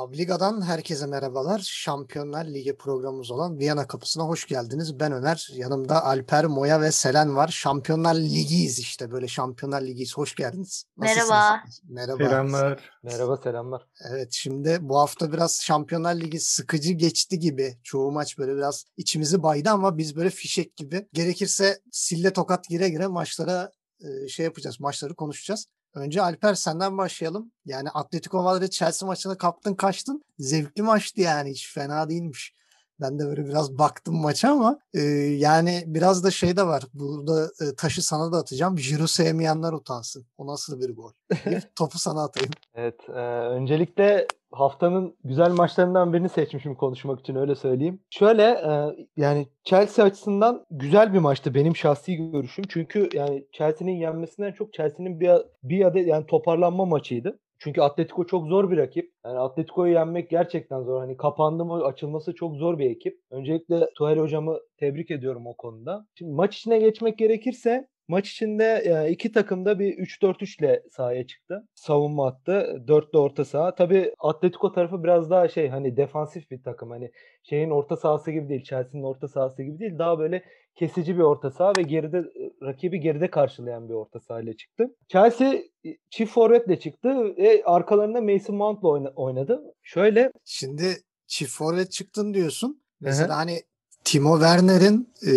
Publiga'dan herkese merhabalar. Şampiyonlar Ligi programımız olan Viyana Kapısı'na hoş geldiniz. Ben Öner, yanımda Alper, Moya ve Selen var. Şampiyonlar Ligi'yiz işte böyle Şampiyonlar Ligi'yiz. Hoş geldiniz. Merhaba. Merhaba. Selamlar. Merhaba selamlar. Evet şimdi bu hafta biraz Şampiyonlar Ligi sıkıcı geçti gibi. Çoğu maç böyle biraz içimizi baydı ama biz böyle fişek gibi. Gerekirse sille tokat gire gire maçlara e, şey yapacağız. Maçları konuşacağız. Önce Alper senden başlayalım. Yani Atletico Madrid Chelsea maçına kaptın kaçtın. Zevkli maçtı yani hiç fena değilmiş. Ben de böyle biraz baktım maça ama e, yani biraz da şey de var. Burada e, taşı sana da atacağım. Jiro sevmeyenler utansın. O nasıl bir gol? Bir topu sana atayım. Evet, e, öncelikle haftanın güzel maçlarından birini seçmişim konuşmak için öyle söyleyeyim. Şöyle e, yani Chelsea açısından güzel bir maçtı benim şahsi görüşüm. Çünkü yani Chelsea'nin yenmesinden çok Chelsea'nin bir bir adet yani toparlanma maçıydı. Çünkü Atletico çok zor bir rakip. Yani Atletico'yu yenmek gerçekten zor. Hani kapandı mı açılması çok zor bir ekip. Öncelikle Tuchel hocamı tebrik ediyorum o konuda. Şimdi maç içine geçmek gerekirse Maç içinde iki takım da bir 3-4-3 ile sahaya çıktı. Savunma attı. 4'lü orta saha. Tabii Atletico tarafı biraz daha şey hani defansif bir takım. Hani şeyin orta sahası gibi değil. Chelsea'nin orta sahası gibi değil. Daha böyle kesici bir orta saha ve geride rakibi geride karşılayan bir orta saha ile çıktı. Chelsea çift forvetle çıktı ve arkalarında Mason Mount'la oynadı. Şöyle şimdi çift forvet çıktın diyorsun. Mesela Hı-hı. hani Timo Werner'in e,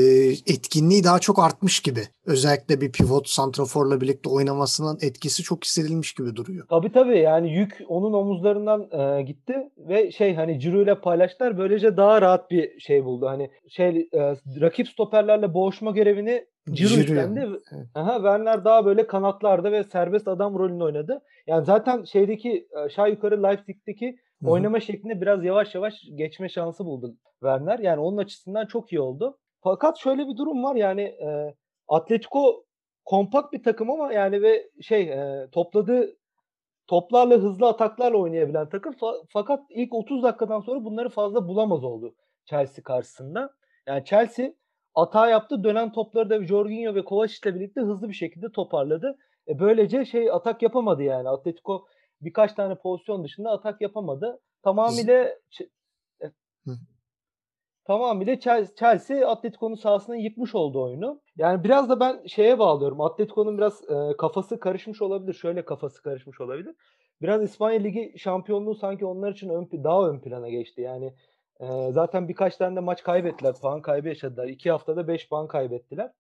etkinliği daha çok artmış gibi. Özellikle bir pivot santraforla birlikte oynamasının etkisi çok hissedilmiş gibi duruyor. Tabii tabii yani yük onun omuzlarından e, gitti ve şey hani Ciro ile paylaştılar. Böylece daha rahat bir şey buldu. Hani şey e, rakip stoperlerle boğuşma görevini Ciro üstlendi. Evet. Aha, Werner daha böyle kanatlarda ve serbest adam rolünü oynadı. Yani zaten şeydeki aşağı yukarı Leipzig'teki Hı-hı. oynama şeklinde biraz yavaş yavaş geçme şansı buldu Werner. Yani onun açısından çok iyi oldu. Fakat şöyle bir durum var yani e, Atletico kompakt bir takım ama yani ve şey e, topladığı toplarla hızlı ataklarla oynayabilen takım. Fa- fakat ilk 30 dakikadan sonra bunları fazla bulamaz oldu Chelsea karşısında. Yani Chelsea hata yaptı. Dönen topları da Jorginho ve Kovacic ile birlikte hızlı bir şekilde toparladı. E böylece şey atak yapamadı yani. Atletico birkaç tane pozisyon dışında atak yapamadı. Tamamıyla e, tamamıyla Chelsea Atletico'nun sahasını yıkmış oldu oyunu. Yani biraz da ben şeye bağlıyorum. Atletico'nun biraz e, kafası karışmış olabilir. Şöyle kafası karışmış olabilir. Biraz İspanya Ligi şampiyonluğu sanki onlar için ön, daha ön plana geçti. Yani e, zaten birkaç tane de maç kaybettiler. Puan kaybı yaşadılar. İki haftada 5 puan kaybettiler.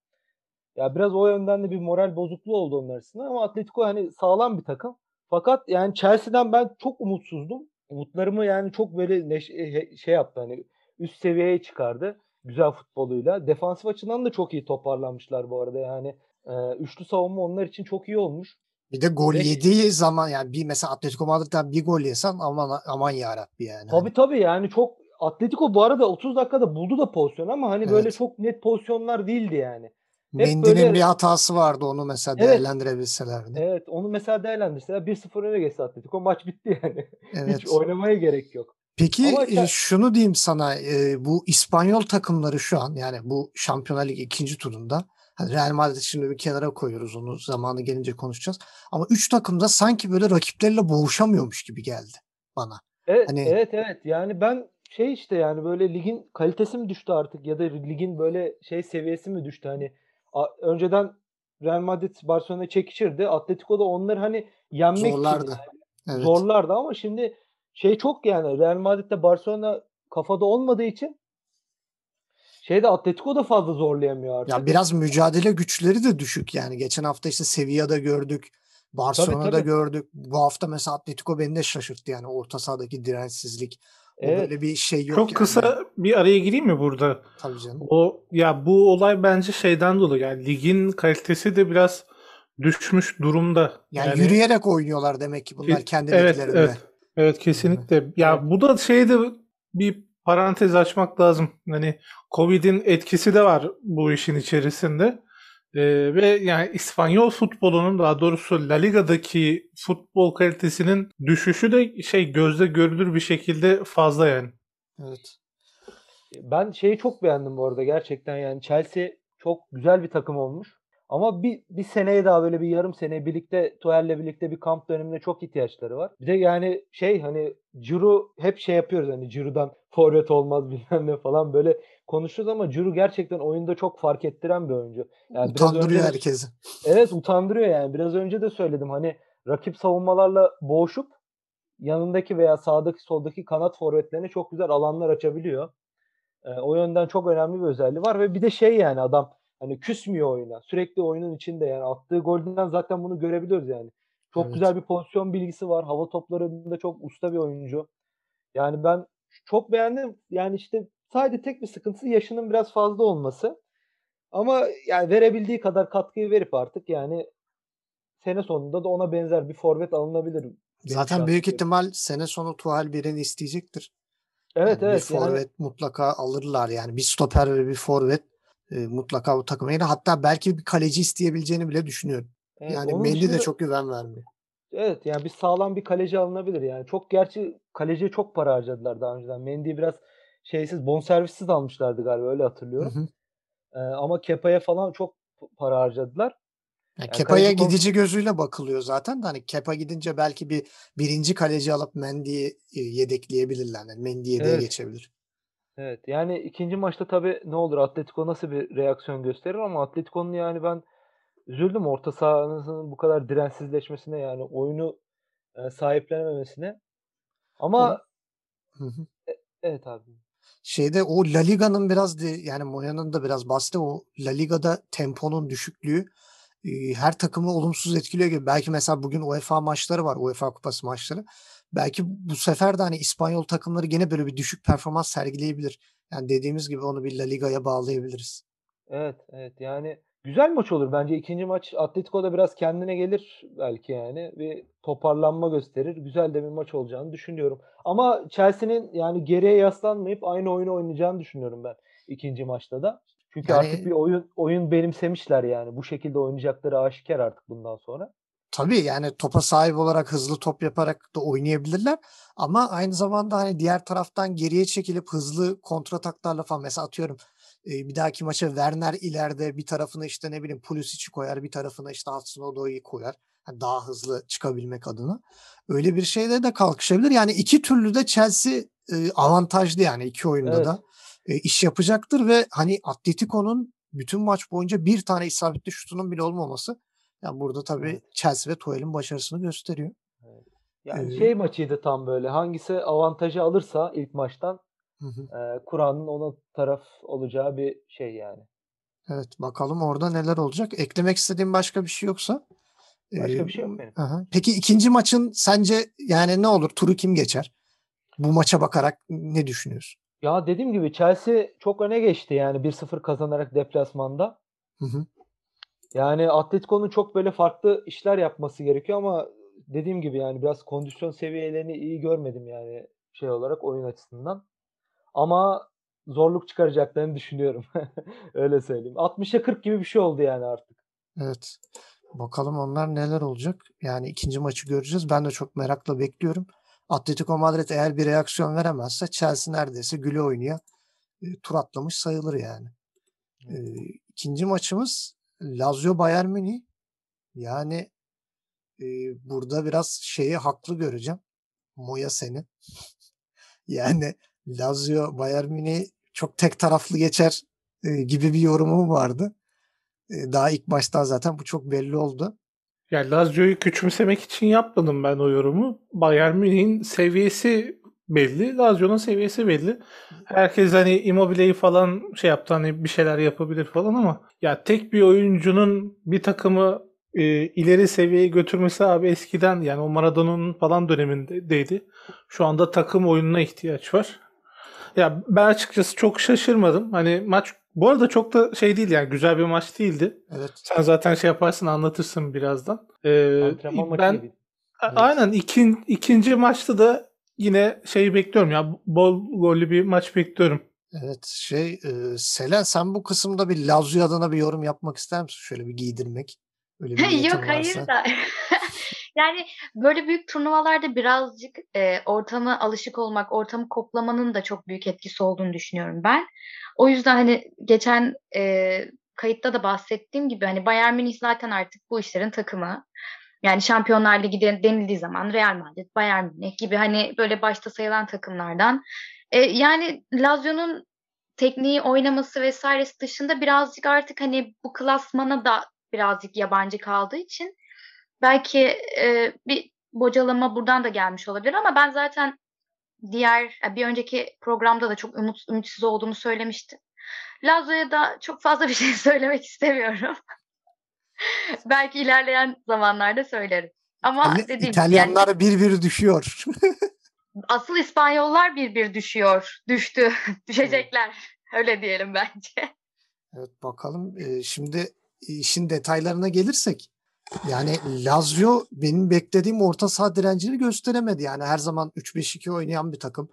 Ya biraz o yönden de bir moral bozukluğu oldu onlar açısından ama Atletico hani sağlam bir takım. Fakat yani Chelsea'den ben çok umutsuzdum. Umutlarımı yani çok böyle neş- şey yaptı hani üst seviyeye çıkardı güzel futboluyla. Defansif açıdan da çok iyi toparlanmışlar bu arada yani. E, üçlü savunma onlar için çok iyi olmuş. Bir de gol Ve, yediği zaman yani bir mesela Atletico Madrid'den bir gol yesen aman aman yarabbi yani. Tabii hani. tabii yani çok Atletico bu arada 30 dakikada buldu da pozisyon ama hani evet. böyle çok net pozisyonlar değildi yani. Böyle... bir hatası vardı onu mesela evet. değerlendirebilselerdi. Evet onu mesela değerlendirseler 1-0 öne geçti Atletico maç bitti yani. Evet. Hiç oynamaya gerek yok. Peki Ama sen... şunu diyeyim sana bu İspanyol takımları şu an yani bu Şampiyonlar Ligi ikinci turunda hani Real Madrid şimdi bir kenara koyuyoruz onu zamanı gelince konuşacağız. Ama üç takım da sanki böyle rakipleriyle boğuşamıyormuş gibi geldi bana. Evet, hani... evet evet yani ben şey işte yani böyle ligin kalitesi mi düştü artık ya da ligin böyle şey seviyesi mi düştü hani önceden Real Madrid Barcelona'ya çekişirdi. Atletico da onları hani yenmek zorlardı. yani. evet. zorlardı ama şimdi şey çok yani Real Madrid'de Barcelona kafada olmadığı için şeyde Atletico da fazla zorlayamıyor artık. Ya biraz mücadele güçleri de düşük yani. Geçen hafta işte Sevilla'da gördük. Barcelona'da tabii, tabii. gördük. Bu hafta mesela Atletico beni de şaşırttı yani orta sahadaki dirençsizlik. Evet. böyle bir şey yok. Çok yani. kısa bir araya gireyim mi burada? Tabii canım. O ya bu olay bence şeyden dolayı yani ligin kalitesi de biraz düşmüş durumda. Yani, yani yürüyerek oynuyorlar demek ki bunlar kendi evet, liglerinde. Evet. Evet kesinlikle. Hı. Ya evet. bu da şeyde bir parantez açmak lazım. Hani Covid'in etkisi de var bu işin içerisinde. Ee, ve yani İspanyol futbolunun daha doğrusu La Liga'daki futbol kalitesinin düşüşü de şey gözle görülür bir şekilde fazla yani. Evet. Ben şeyi çok beğendim bu arada gerçekten yani Chelsea çok güzel bir takım olmuş. Ama bir, bir seneye daha böyle bir yarım sene birlikte Tuhel'le birlikte bir kamp döneminde çok ihtiyaçları var. Bir de yani şey hani Ciro hep şey yapıyoruz hani Ciro'dan forvet olmaz bilmem ne falan böyle konuşuyoruz ama Ciro gerçekten oyunda çok fark ettiren bir oyuncu. Yani Utandırıyor biraz önce herkesi. Evet utandırıyor yani. Biraz önce de söyledim hani rakip savunmalarla boğuşup yanındaki veya sağdaki soldaki kanat forvetlerine çok güzel alanlar açabiliyor. E, o yönden çok önemli bir özelliği var ve bir de şey yani adam hani küsmüyor oyuna. Sürekli oyunun içinde yani attığı golden zaten bunu görebiliyoruz yani. Çok evet. güzel bir pozisyon bilgisi var. Hava toplarında çok usta bir oyuncu. Yani ben çok beğendim. Yani işte sadece tek bir sıkıntısı yaşının biraz fazla olması. Ama yani verebildiği kadar katkıyı verip artık yani sene sonunda da ona benzer bir forvet alınabilir. Zaten büyük ihtimal sene sonu Tuhal birini isteyecektir. Evet yani evet. Bir forvet yani... mutlaka alırlar yani. Bir stoper ve bir forvet e, mutlaka bu takıma yine. Hatta belki bir kaleci isteyebileceğini bile düşünüyorum. Evet, yani Mendy dışında... de çok güven vermiyor. Evet yani bir sağlam bir kaleci alınabilir yani. Çok gerçi kaleciye çok para harcadılar daha önceden. Mendy'yi biraz şeysiz bonservissiz almışlardı galiba öyle hatırlıyorum. Hı hı. Ee, ama Kepa'ya falan çok para harcadılar. Yani yani Kepa'ya gidici gözüyle bakılıyor zaten de hani Kepa gidince belki bir birinci kaleci alıp Mendy'yi e, yedekleyebilirler. Yani Mendy yedeğe evet. geçebilir. Evet yani ikinci maçta tabii ne olur Atletico nasıl bir reaksiyon gösterir ama Atletico'nun yani ben üzüldüm orta sahanın bu kadar dirensizleşmesine yani oyunu e, sahiplenememesine. Ama hı hı. E, evet abi. Şeyde o La Liga'nın biraz de, yani Moya'nın da biraz bastı o La Liga'da temponun düşüklüğü her takımı olumsuz etkiliyor gibi. Belki mesela bugün UEFA maçları var. UEFA Kupası maçları. Belki bu sefer de hani İspanyol takımları gene böyle bir düşük performans sergileyebilir. Yani dediğimiz gibi onu bir La Liga'ya bağlayabiliriz. Evet, evet. Yani güzel maç olur bence. ikinci maç Atletico da biraz kendine gelir belki yani. Bir toparlanma gösterir. Güzel de bir maç olacağını düşünüyorum. Ama Chelsea'nin yani geriye yaslanmayıp aynı oyunu oynayacağını düşünüyorum ben ikinci maçta da. Çünkü yani, artık bir oyun oyun benimsemişler yani. Bu şekilde oynayacakları aşikar artık bundan sonra. Tabii yani topa sahip olarak hızlı top yaparak da oynayabilirler. Ama aynı zamanda hani diğer taraftan geriye çekilip hızlı kontrataklarla falan mesela atıyorum bir dahaki maça Werner ileride bir tarafına işte ne bileyim Pulisic'i koyar bir tarafına işte Hudson-Odoi'yi koyar. Yani daha hızlı çıkabilmek adına. Öyle bir şeyde de kalkışabilir. Yani iki türlü de Chelsea avantajlı yani iki oyunda evet. da e, iş yapacaktır ve hani Atletico'nun bütün maç boyunca bir tane isabetli şutunun bile olmaması yani burada tabii evet. Chelsea ve Tuchel'in başarısını gösteriyor. Evet. Yani ee, şey maçıydı tam böyle. Hangisi avantajı alırsa ilk maçtan E, Kur'an'ın ona taraf olacağı bir şey yani. Evet bakalım orada neler olacak. Eklemek istediğim başka bir şey yoksa. Başka bir şey yok benim. Aha. Peki ikinci maçın sence yani ne olur? Turu kim geçer? Bu maça bakarak ne düşünüyorsun? Ya dediğim gibi Chelsea çok öne geçti yani 1-0 kazanarak deplasmanda. Hı hı. Yani Atletico'nun çok böyle farklı işler yapması gerekiyor ama dediğim gibi yani biraz kondisyon seviyelerini iyi görmedim yani şey olarak oyun açısından. Ama zorluk çıkaracaklarını düşünüyorum. Öyle söyleyeyim. 60'a 40 gibi bir şey oldu yani artık. Evet. Bakalım onlar neler olacak. Yani ikinci maçı göreceğiz. Ben de çok merakla bekliyorum. Atletico Madrid eğer bir reaksiyon veremezse Chelsea neredeyse güle oynuyor. E, tur atlamış sayılır yani. E, ikinci maçımız Lazio Bayern Münih. Yani e, burada biraz şeyi haklı göreceğim. Moya seni. yani Lazio Bayern Münih çok tek taraflı geçer e, gibi bir yorumum vardı. E, daha ilk baştan zaten bu çok belli oldu. Yani Lazio'yu küçümsemek için yapmadım ben o yorumu. Bayern Münih'in seviyesi belli. Lazio'nun seviyesi belli. Herkes hani Immobile'yi falan şey yaptı hani bir şeyler yapabilir falan ama ya tek bir oyuncunun bir takımı e, ileri seviyeye götürmesi abi eskiden yani o Maradona'nın falan dönemindeydi. Şu anda takım oyununa ihtiyaç var. Ya ben açıkçası çok şaşırmadım. Hani maç bu arada çok da şey değil yani güzel bir maç değildi. Evet. Sen zaten şey yaparsın anlatırsın birazdan. Ee, ben evet. aynen ikin, ikinci maçta da yine şeyi bekliyorum ya bol gollü bir maç bekliyorum. Evet şey e, Selen sen bu kısımda bir Lazio adına bir yorum yapmak ister misin? Şöyle bir giydirmek. Öyle bir Yok hayır da. yani böyle büyük turnuvalarda birazcık e, ortama alışık olmak, ortamı koklamanın da çok büyük etkisi olduğunu düşünüyorum ben. O yüzden hani geçen e, kayıtta da bahsettiğim gibi hani Bayern Münih zaten artık bu işlerin takımı. Yani Şampiyonlar Ligi denildiği zaman Real Madrid, Bayern Münih gibi hani böyle başta sayılan takımlardan. E, yani Lazio'nun tekniği oynaması vesairesi dışında birazcık artık hani bu klasmana da birazcık yabancı kaldığı için belki e, bir bocalama buradan da gelmiş olabilir ama ben zaten diğer bir önceki programda da çok umut, ümitsiz olduğunu söylemiştim. Lazio'ya da çok fazla bir şey söylemek istemiyorum. Belki ilerleyen zamanlarda söylerim. Ama Yani dediğim İtalyanlar yani bir bir düşüyor. asıl İspanyollar bir bir düşüyor. Düştü. Düşecekler. Öyle diyelim bence. Evet bakalım. Ee, şimdi işin detaylarına gelirsek yani Lazio benim beklediğim orta saha direncini gösteremedi. Yani her zaman 3-5-2 oynayan bir takım.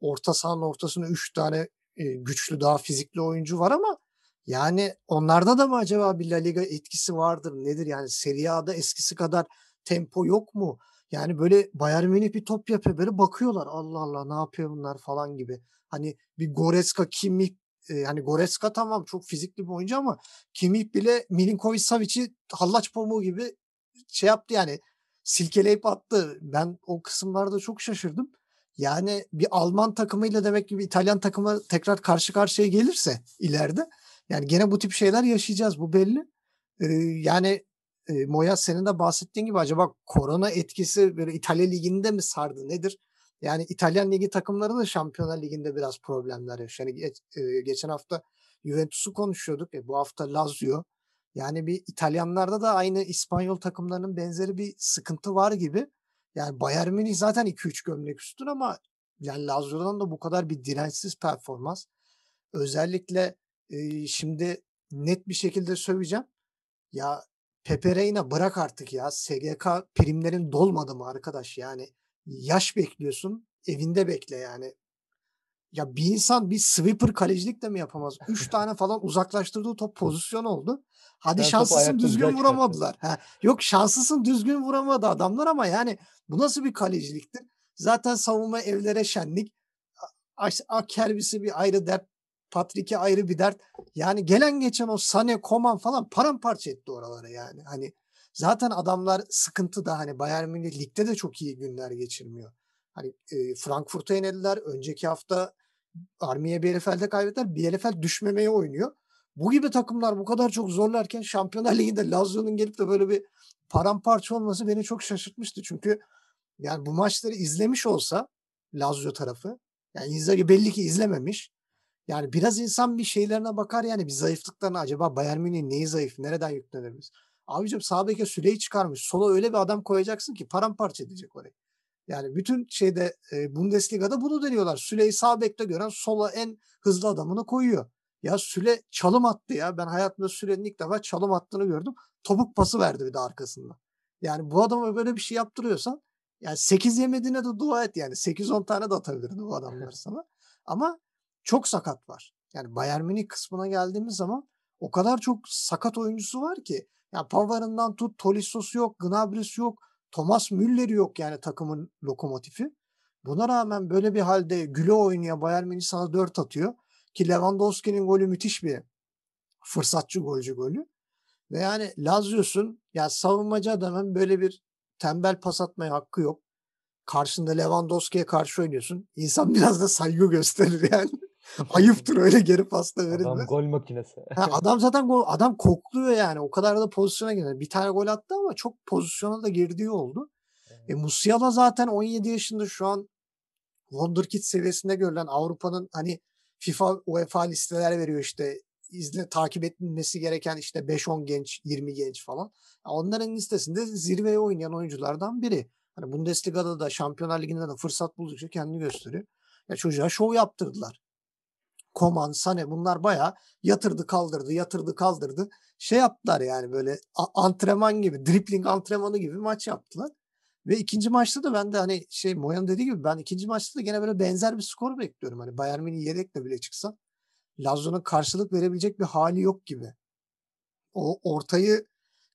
Orta sahanın ortasında 3 tane e, güçlü daha fizikli oyuncu var ama yani onlarda da mı acaba bir La Liga etkisi vardır? Nedir yani Serie A'da eskisi kadar tempo yok mu? Yani böyle Bayern Münih bir top yapıyor böyle bakıyorlar Allah Allah ne yapıyor bunlar falan gibi. Hani bir Goretzka, Kimmich e, Goretzka tamam çok fizikli bir oyuncu ama Kimmich bile Milinkovic Savic'i hallaç pamuğu gibi şey yaptı yani silkeleyip attı. Ben o kısımlarda çok şaşırdım. Yani bir Alman takımıyla demek ki bir İtalyan takımı tekrar karşı karşıya gelirse ileride yani gene bu tip şeyler yaşayacağız bu belli. Ee, yani e, Moya senin de bahsettiğin gibi acaba korona etkisi böyle İtalya liginde mi sardı nedir? Yani İtalyan ligi takımları da Şampiyonlar Ligi'nde biraz problemler yaşıyor. Yani geç, e, geçen hafta Juventus'u konuşuyorduk. E, bu hafta Lazio. Yani bir İtalyanlarda da aynı İspanyol takımlarının benzeri bir sıkıntı var gibi. Yani Bayern Münih zaten 2-3 gömlek üstün ama yani Lazio'dan da bu kadar bir dirençsiz performans. Özellikle e, şimdi net bir şekilde söyleyeceğim. Ya Pepe Reina bırak artık ya. SGK primlerin dolmadı mı arkadaş? Yani yaş bekliyorsun. Evinde bekle yani. Ya bir insan bir sweeper kalecilik de mi yapamaz? Üç tane falan uzaklaştırdığı top pozisyon oldu. Hadi Ben şanslısın düzgün vuramadılar. Ha, yok şanslısın düzgün vuramadı adamlar ama yani bu nasıl bir kaleciliktir? Zaten savunma evlere şenlik. Kerbisi bir ayrı dert. Patrick'e ayrı bir dert. Yani gelen geçen o Sane, Koman falan paramparça etti oraları yani. Hani zaten adamlar sıkıntıda hani Bayern Münih ligde de çok iyi günler geçirmiyor. Hani e, Frankfurt'a yenildiler. Önceki hafta Armiye Bielefeld'e kaybettiler. Bielefeld düşmemeye oynuyor. Bu gibi takımlar bu kadar çok zorlarken Şampiyonlar Ligi'nde Lazio'nun gelip de böyle bir paramparça olması beni çok şaşırtmıştı. Çünkü yani bu maçları izlemiş olsa Lazio tarafı yani Inzaghi belli ki izlememiş. Yani biraz insan bir şeylerine bakar yani bir zayıflıklarına acaba Bayern Münih neyi zayıf, nereden yüklenir biz? Abicim sağ beke Süleyi çıkarmış. Sola öyle bir adam koyacaksın ki paramparça edecek orayı. Yani bütün şeyde e, Bundesliga'da bunu deniyorlar. Süleyi sağ bekte gören sola en hızlı adamını koyuyor. Ya Süle çalım attı ya. Ben hayatımda Süle'nin ilk defa çalım attığını gördüm. Topuk pası verdi bir de arkasında. Yani bu adama böyle bir şey yaptırıyorsan yani 8 yemediğine de dua et yani. 8-10 tane de atabilirdi bu adamlar sana. Ama çok sakat var. Yani Bayern Münih kısmına geldiğimiz zaman o kadar çok sakat oyuncusu var ki. Yani Pavar'ından tut Tolisso yok, Gnabry's yok, Thomas Müller yok yani takımın lokomotifi. Buna rağmen böyle bir halde güle oynuyor Bayern Münih sana 4 atıyor. Ki Lewandowski'nin golü müthiş bir fırsatçı golcü golü. Ve yani Lazio'sun ya savunmacı adamın böyle bir tembel pas atmaya hakkı yok. Karşında Lewandowski'ye karşı oynuyorsun. İnsan biraz da saygı gösterir yani. Ayıptır öyle geri pasta Adam verilmez. gol makinesi. Ha, adam zaten gol, adam kokluyor yani. O kadar da pozisyona girdi. Bir tane gol attı ama çok pozisyona da girdiği oldu. E, Musiala zaten 17 yaşında şu an Wonderkid seviyesinde görülen Avrupa'nın hani FIFA UEFA listeler veriyor işte izle takip edilmesi gereken işte 5-10 genç, 20 genç falan. Onların listesinde zirveye oynayan oyunculardan biri. Hani Bundesliga'da da Şampiyonlar Ligi'nde de fırsat buldukça kendini gösteriyor. Ya çocuğa şov yaptırdılar. Koman, Sane bunlar bayağı yatırdı kaldırdı, yatırdı kaldırdı. Şey yaptılar yani böyle antrenman gibi, dribbling antrenmanı gibi maç yaptılar. Ve ikinci maçta da ben de hani şey Moyan dediği gibi ben ikinci maçta da gene böyle benzer bir skor bekliyorum. Hani Bayern Münih yedekle bile çıksa Lazio'nun karşılık verebilecek bir hali yok gibi. O ortayı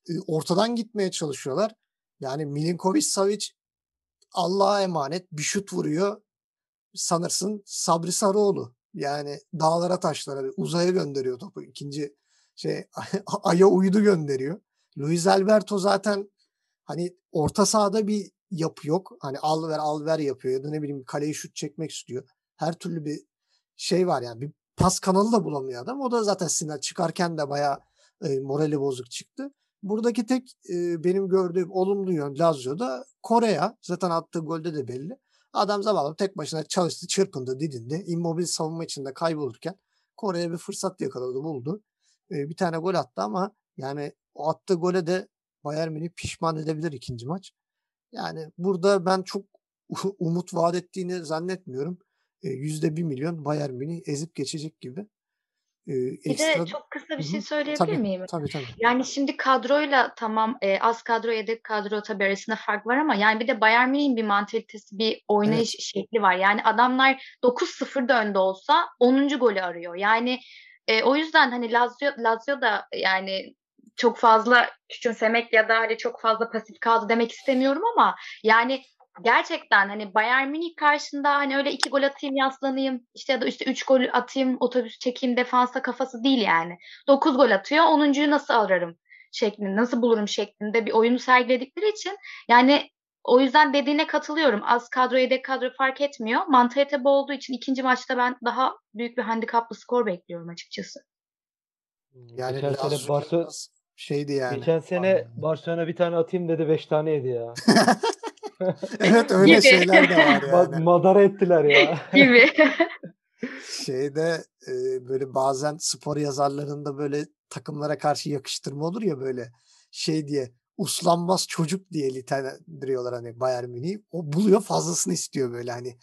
e, ortadan gitmeye çalışıyorlar. Yani Milinkovic Savic Allah'a emanet bir şut vuruyor. Sanırsın Sabri Sarıoğlu. Yani dağlara taşlara uzaya gönderiyor topu ikinci şey Ay'a uydu gönderiyor. Luis Alberto zaten hani orta sahada bir yapı yok. Hani al ver al ver yapıyor ya da ne bileyim kaleyi şut çekmek istiyor. Her türlü bir şey var yani bir pas kanalı da bulamıyor adam. O da zaten sinir çıkarken de bayağı e, morali bozuk çıktı. Buradaki tek e, benim gördüğüm olumlu yön Lazio'da Kore'ya. Zaten attığı golde de belli. Adam zavallı tek başına çalıştı, çırpındı, didindi. Immobil savunma içinde kaybolurken Kore'ye bir fırsat yakaladı, buldu. E, bir tane gol attı ama yani o attığı gole de Bayern Münih pişman edebilir ikinci maç. Yani burada ben çok umut vaat ettiğini zannetmiyorum. Yüzde bir milyon Bayern Münih ezip geçecek gibi. Bir ekstra... de çok kısa bir şey söyleyebilir tabii, miyim? Tabii tabii. Yani şimdi kadroyla tamam e, az kadro yedek kadro tabii arasında fark var ama yani bir de Bayern Münih'in bir mantalitesi, bir oynayış evet. şekli var. Yani adamlar 9-0'da önde olsa 10. golü arıyor. Yani e, o yüzden hani Lazio, Lazio da yani çok fazla küçümsemek ya da hani çok fazla pasif kaldı demek istemiyorum ama yani gerçekten hani Bayern Münih karşısında hani öyle iki gol atayım yaslanayım işte ya da işte üç gol atayım otobüs çekeyim defansa kafası değil yani. Dokuz gol atıyor onuncuyu nasıl ararım şeklinde nasıl bulurum şeklinde bir oyunu sergiledikleri için yani o yüzden dediğine katılıyorum. Az kadro yedek kadro fark etmiyor. Mantalite bu olduğu için ikinci maçta ben daha büyük bir handikaplı skor bekliyorum açıkçası. Yani geçen sene Barcelona şeydi yani. Geçen sene Barcelona bir tane atayım dedi beş tane yedi ya. evet öyle Gibi. şeyler de var yani. Madara ettiler ya. Gibi. Şeyde e, böyle bazen spor yazarlarında böyle takımlara karşı yakıştırma olur ya böyle şey diye uslanmaz çocuk diye nitelendiriyorlar hani Bayern Münih. O buluyor fazlasını istiyor böyle hani.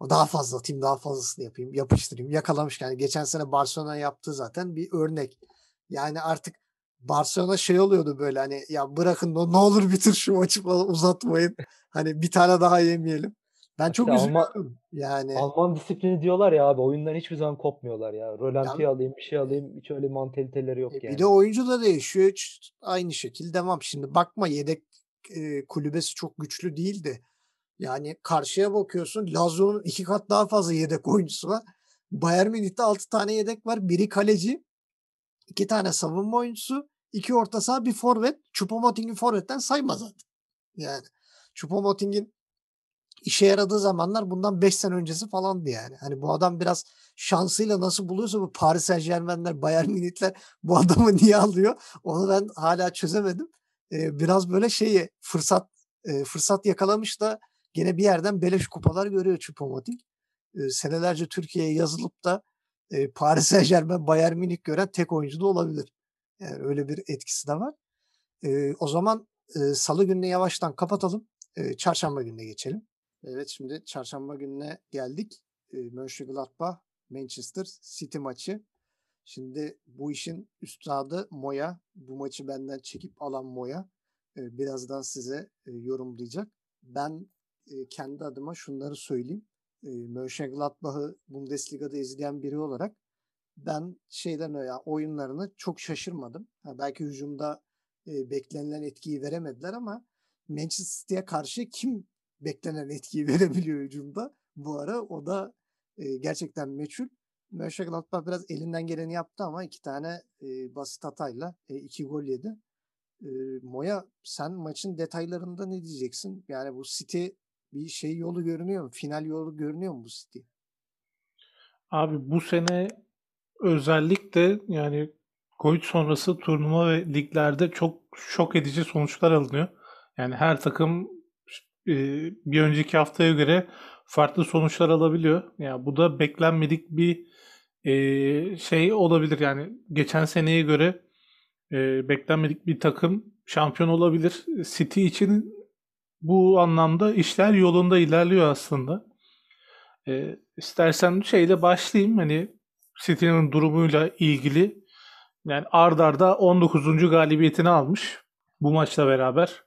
O daha fazla atayım, daha fazlasını yapayım, yapıştırayım. Yakalamış yani. Geçen sene Barcelona yaptığı zaten bir örnek. Yani artık Barcelona şey oluyordu böyle hani ya bırakın ne olur bitir şu maçı falan uzatmayın. Hani bir tane daha yemeyelim. Ben çok işte üzülüyorum. Alman, yani Alman disiplini diyorlar ya abi oyundan hiçbir zaman kopmuyorlar ya. Rölanti yani, alayım bir şey alayım hiç öyle mantaliteleri yok e, yani. Bir de oyuncu da değişiyor. Hiç aynı şekilde devam. Şimdi bakma yedek e, kulübesi çok güçlü değildi. Yani karşıya bakıyorsun Lazio'nun iki kat daha fazla yedek oyuncusu var. Bayern Münih'te altı tane yedek var. Biri kaleci, iki tane savunma oyuncusu, iki orta saha, bir forvet. Choupo-Moting'i forvetten sayma zaten. Yani Choupo-Moting'in işe yaradığı zamanlar bundan 5 sene öncesi falandı yani. Hani bu adam biraz şansıyla nasıl buluyorsa bu Paris Saint Germain'ler, Bayern Münih'ler bu adamı niye alıyor? Onu ben hala çözemedim. Ee, biraz böyle şeyi fırsat e, fırsat yakalamış da gene bir yerden beleş kupalar görüyor Choupo-Moting. Ee, senelerce Türkiye'ye yazılıp da e, Paris Saint Germain, Bayern Münih gören tek oyuncu da olabilir. Yani öyle bir etkisi de var. E, o zaman e, salı gününe yavaştan kapatalım. E, çarşamba gününe geçelim. Evet şimdi çarşamba gününe geldik. E, Mönchengladbach, Manchester City maçı. Şimdi bu işin üstadı Moya. Bu maçı benden çekip alan Moya. E, birazdan size e, yorumlayacak. Ben e, kendi adıma şunları söyleyeyim. E, Mönchengladbach'ı Bundesliga'da izleyen biri olarak ben şeyden ya oyunlarını çok şaşırmadım. Ha, belki hücumda e, beklenilen etkiyi veremediler ama Manchester City'ye karşı kim beklenen etkiyi verebiliyor hücumda bu ara o da e, gerçekten meçhul. Mönchengladbach biraz elinden geleni yaptı ama iki tane e, basit hatayla e, iki gol yedi. E, Moya sen maçın detaylarında ne diyeceksin? Yani bu City bir şey yolu görünüyor mu? Final yolu görünüyor mu bu City? Abi bu sene özellikle yani Covid sonrası turnuva ve liglerde çok şok edici sonuçlar alınıyor. Yani her takım e, bir önceki haftaya göre farklı sonuçlar alabiliyor. Yani bu da beklenmedik bir e, şey olabilir. Yani geçen seneye göre e, beklenmedik bir takım şampiyon olabilir. City için bu anlamda işler yolunda ilerliyor aslında. E, istersen şeyle başlayayım. Hani City'nin durumuyla ilgili yani ard arda 19. galibiyetini almış bu maçla beraber.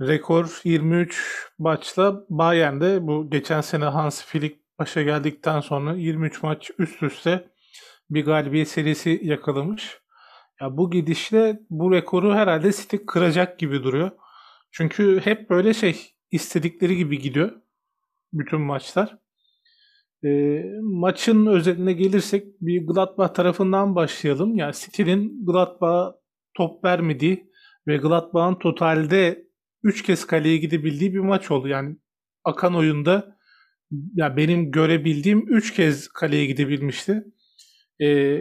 Rekor 23 maçla Bayern'de bu geçen sene Hans Flick başa geldikten sonra 23 maç üst üste bir galibiyet serisi yakalamış. Ya bu gidişle bu rekoru herhalde City kıracak gibi duruyor. Çünkü hep böyle şey istedikleri gibi gidiyor bütün maçlar. E, maçın özeline gelirsek bir Gladbach tarafından başlayalım. Yani City'nin Gladbach'a top vermediği ve Gladbach'ın totalde 3 kez kaleye gidebildiği bir maç oldu. Yani akan oyunda ya benim görebildiğim 3 kez kaleye gidebilmişti. E,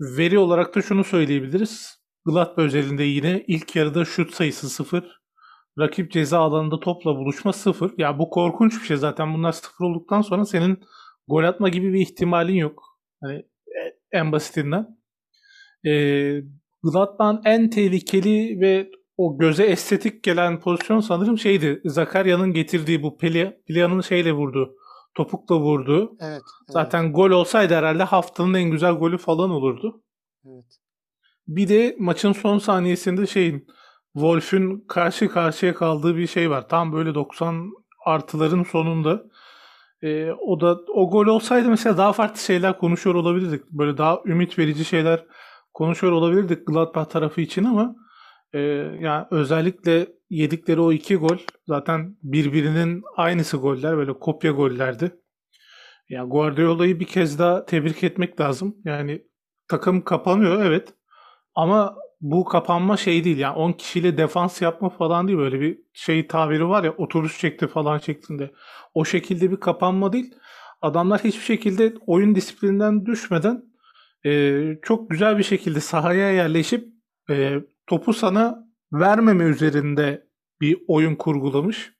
veri olarak da şunu söyleyebiliriz. Gladbach özelinde yine ilk yarıda şut sayısı 0. Rakip ceza alanında topla buluşma 0. Ya bu korkunç bir şey zaten. Bunlar 0 olduktan sonra senin gol atma gibi bir ihtimalin yok. Hani e, en basitinden. Ee, Gladbach'ın en tehlikeli ve o göze estetik gelen pozisyon sanırım şeydi. Zakarya'nın getirdiği bu Pelia'nın şeyle vurdu. Topukla vurdu. Evet, evet. Zaten gol olsaydı herhalde haftanın en güzel golü falan olurdu. Evet. Bir de maçın son saniyesinde şeyin Wolf'ün karşı karşıya kaldığı bir şey var. Tam böyle 90 artıların sonunda. Ee, o da o gol olsaydı mesela daha farklı şeyler konuşuyor olabilirdik. Böyle daha ümit verici şeyler konuşuyor olabilirdik Gladbach tarafı için ama e, yani özellikle yedikleri o iki gol zaten birbirinin aynısı goller böyle kopya gollerdi. Ya yani Guardiola'yı bir kez daha tebrik etmek lazım. Yani takım kapanıyor evet. Ama bu kapanma şey değil yani 10 kişiyle defans yapma falan değil böyle bir şey tabiri var ya otobüs çekti falan şeklinde. O şekilde bir kapanma değil. Adamlar hiçbir şekilde oyun disiplininden düşmeden e, çok güzel bir şekilde sahaya yerleşip e, topu sana vermeme üzerinde bir oyun kurgulamış.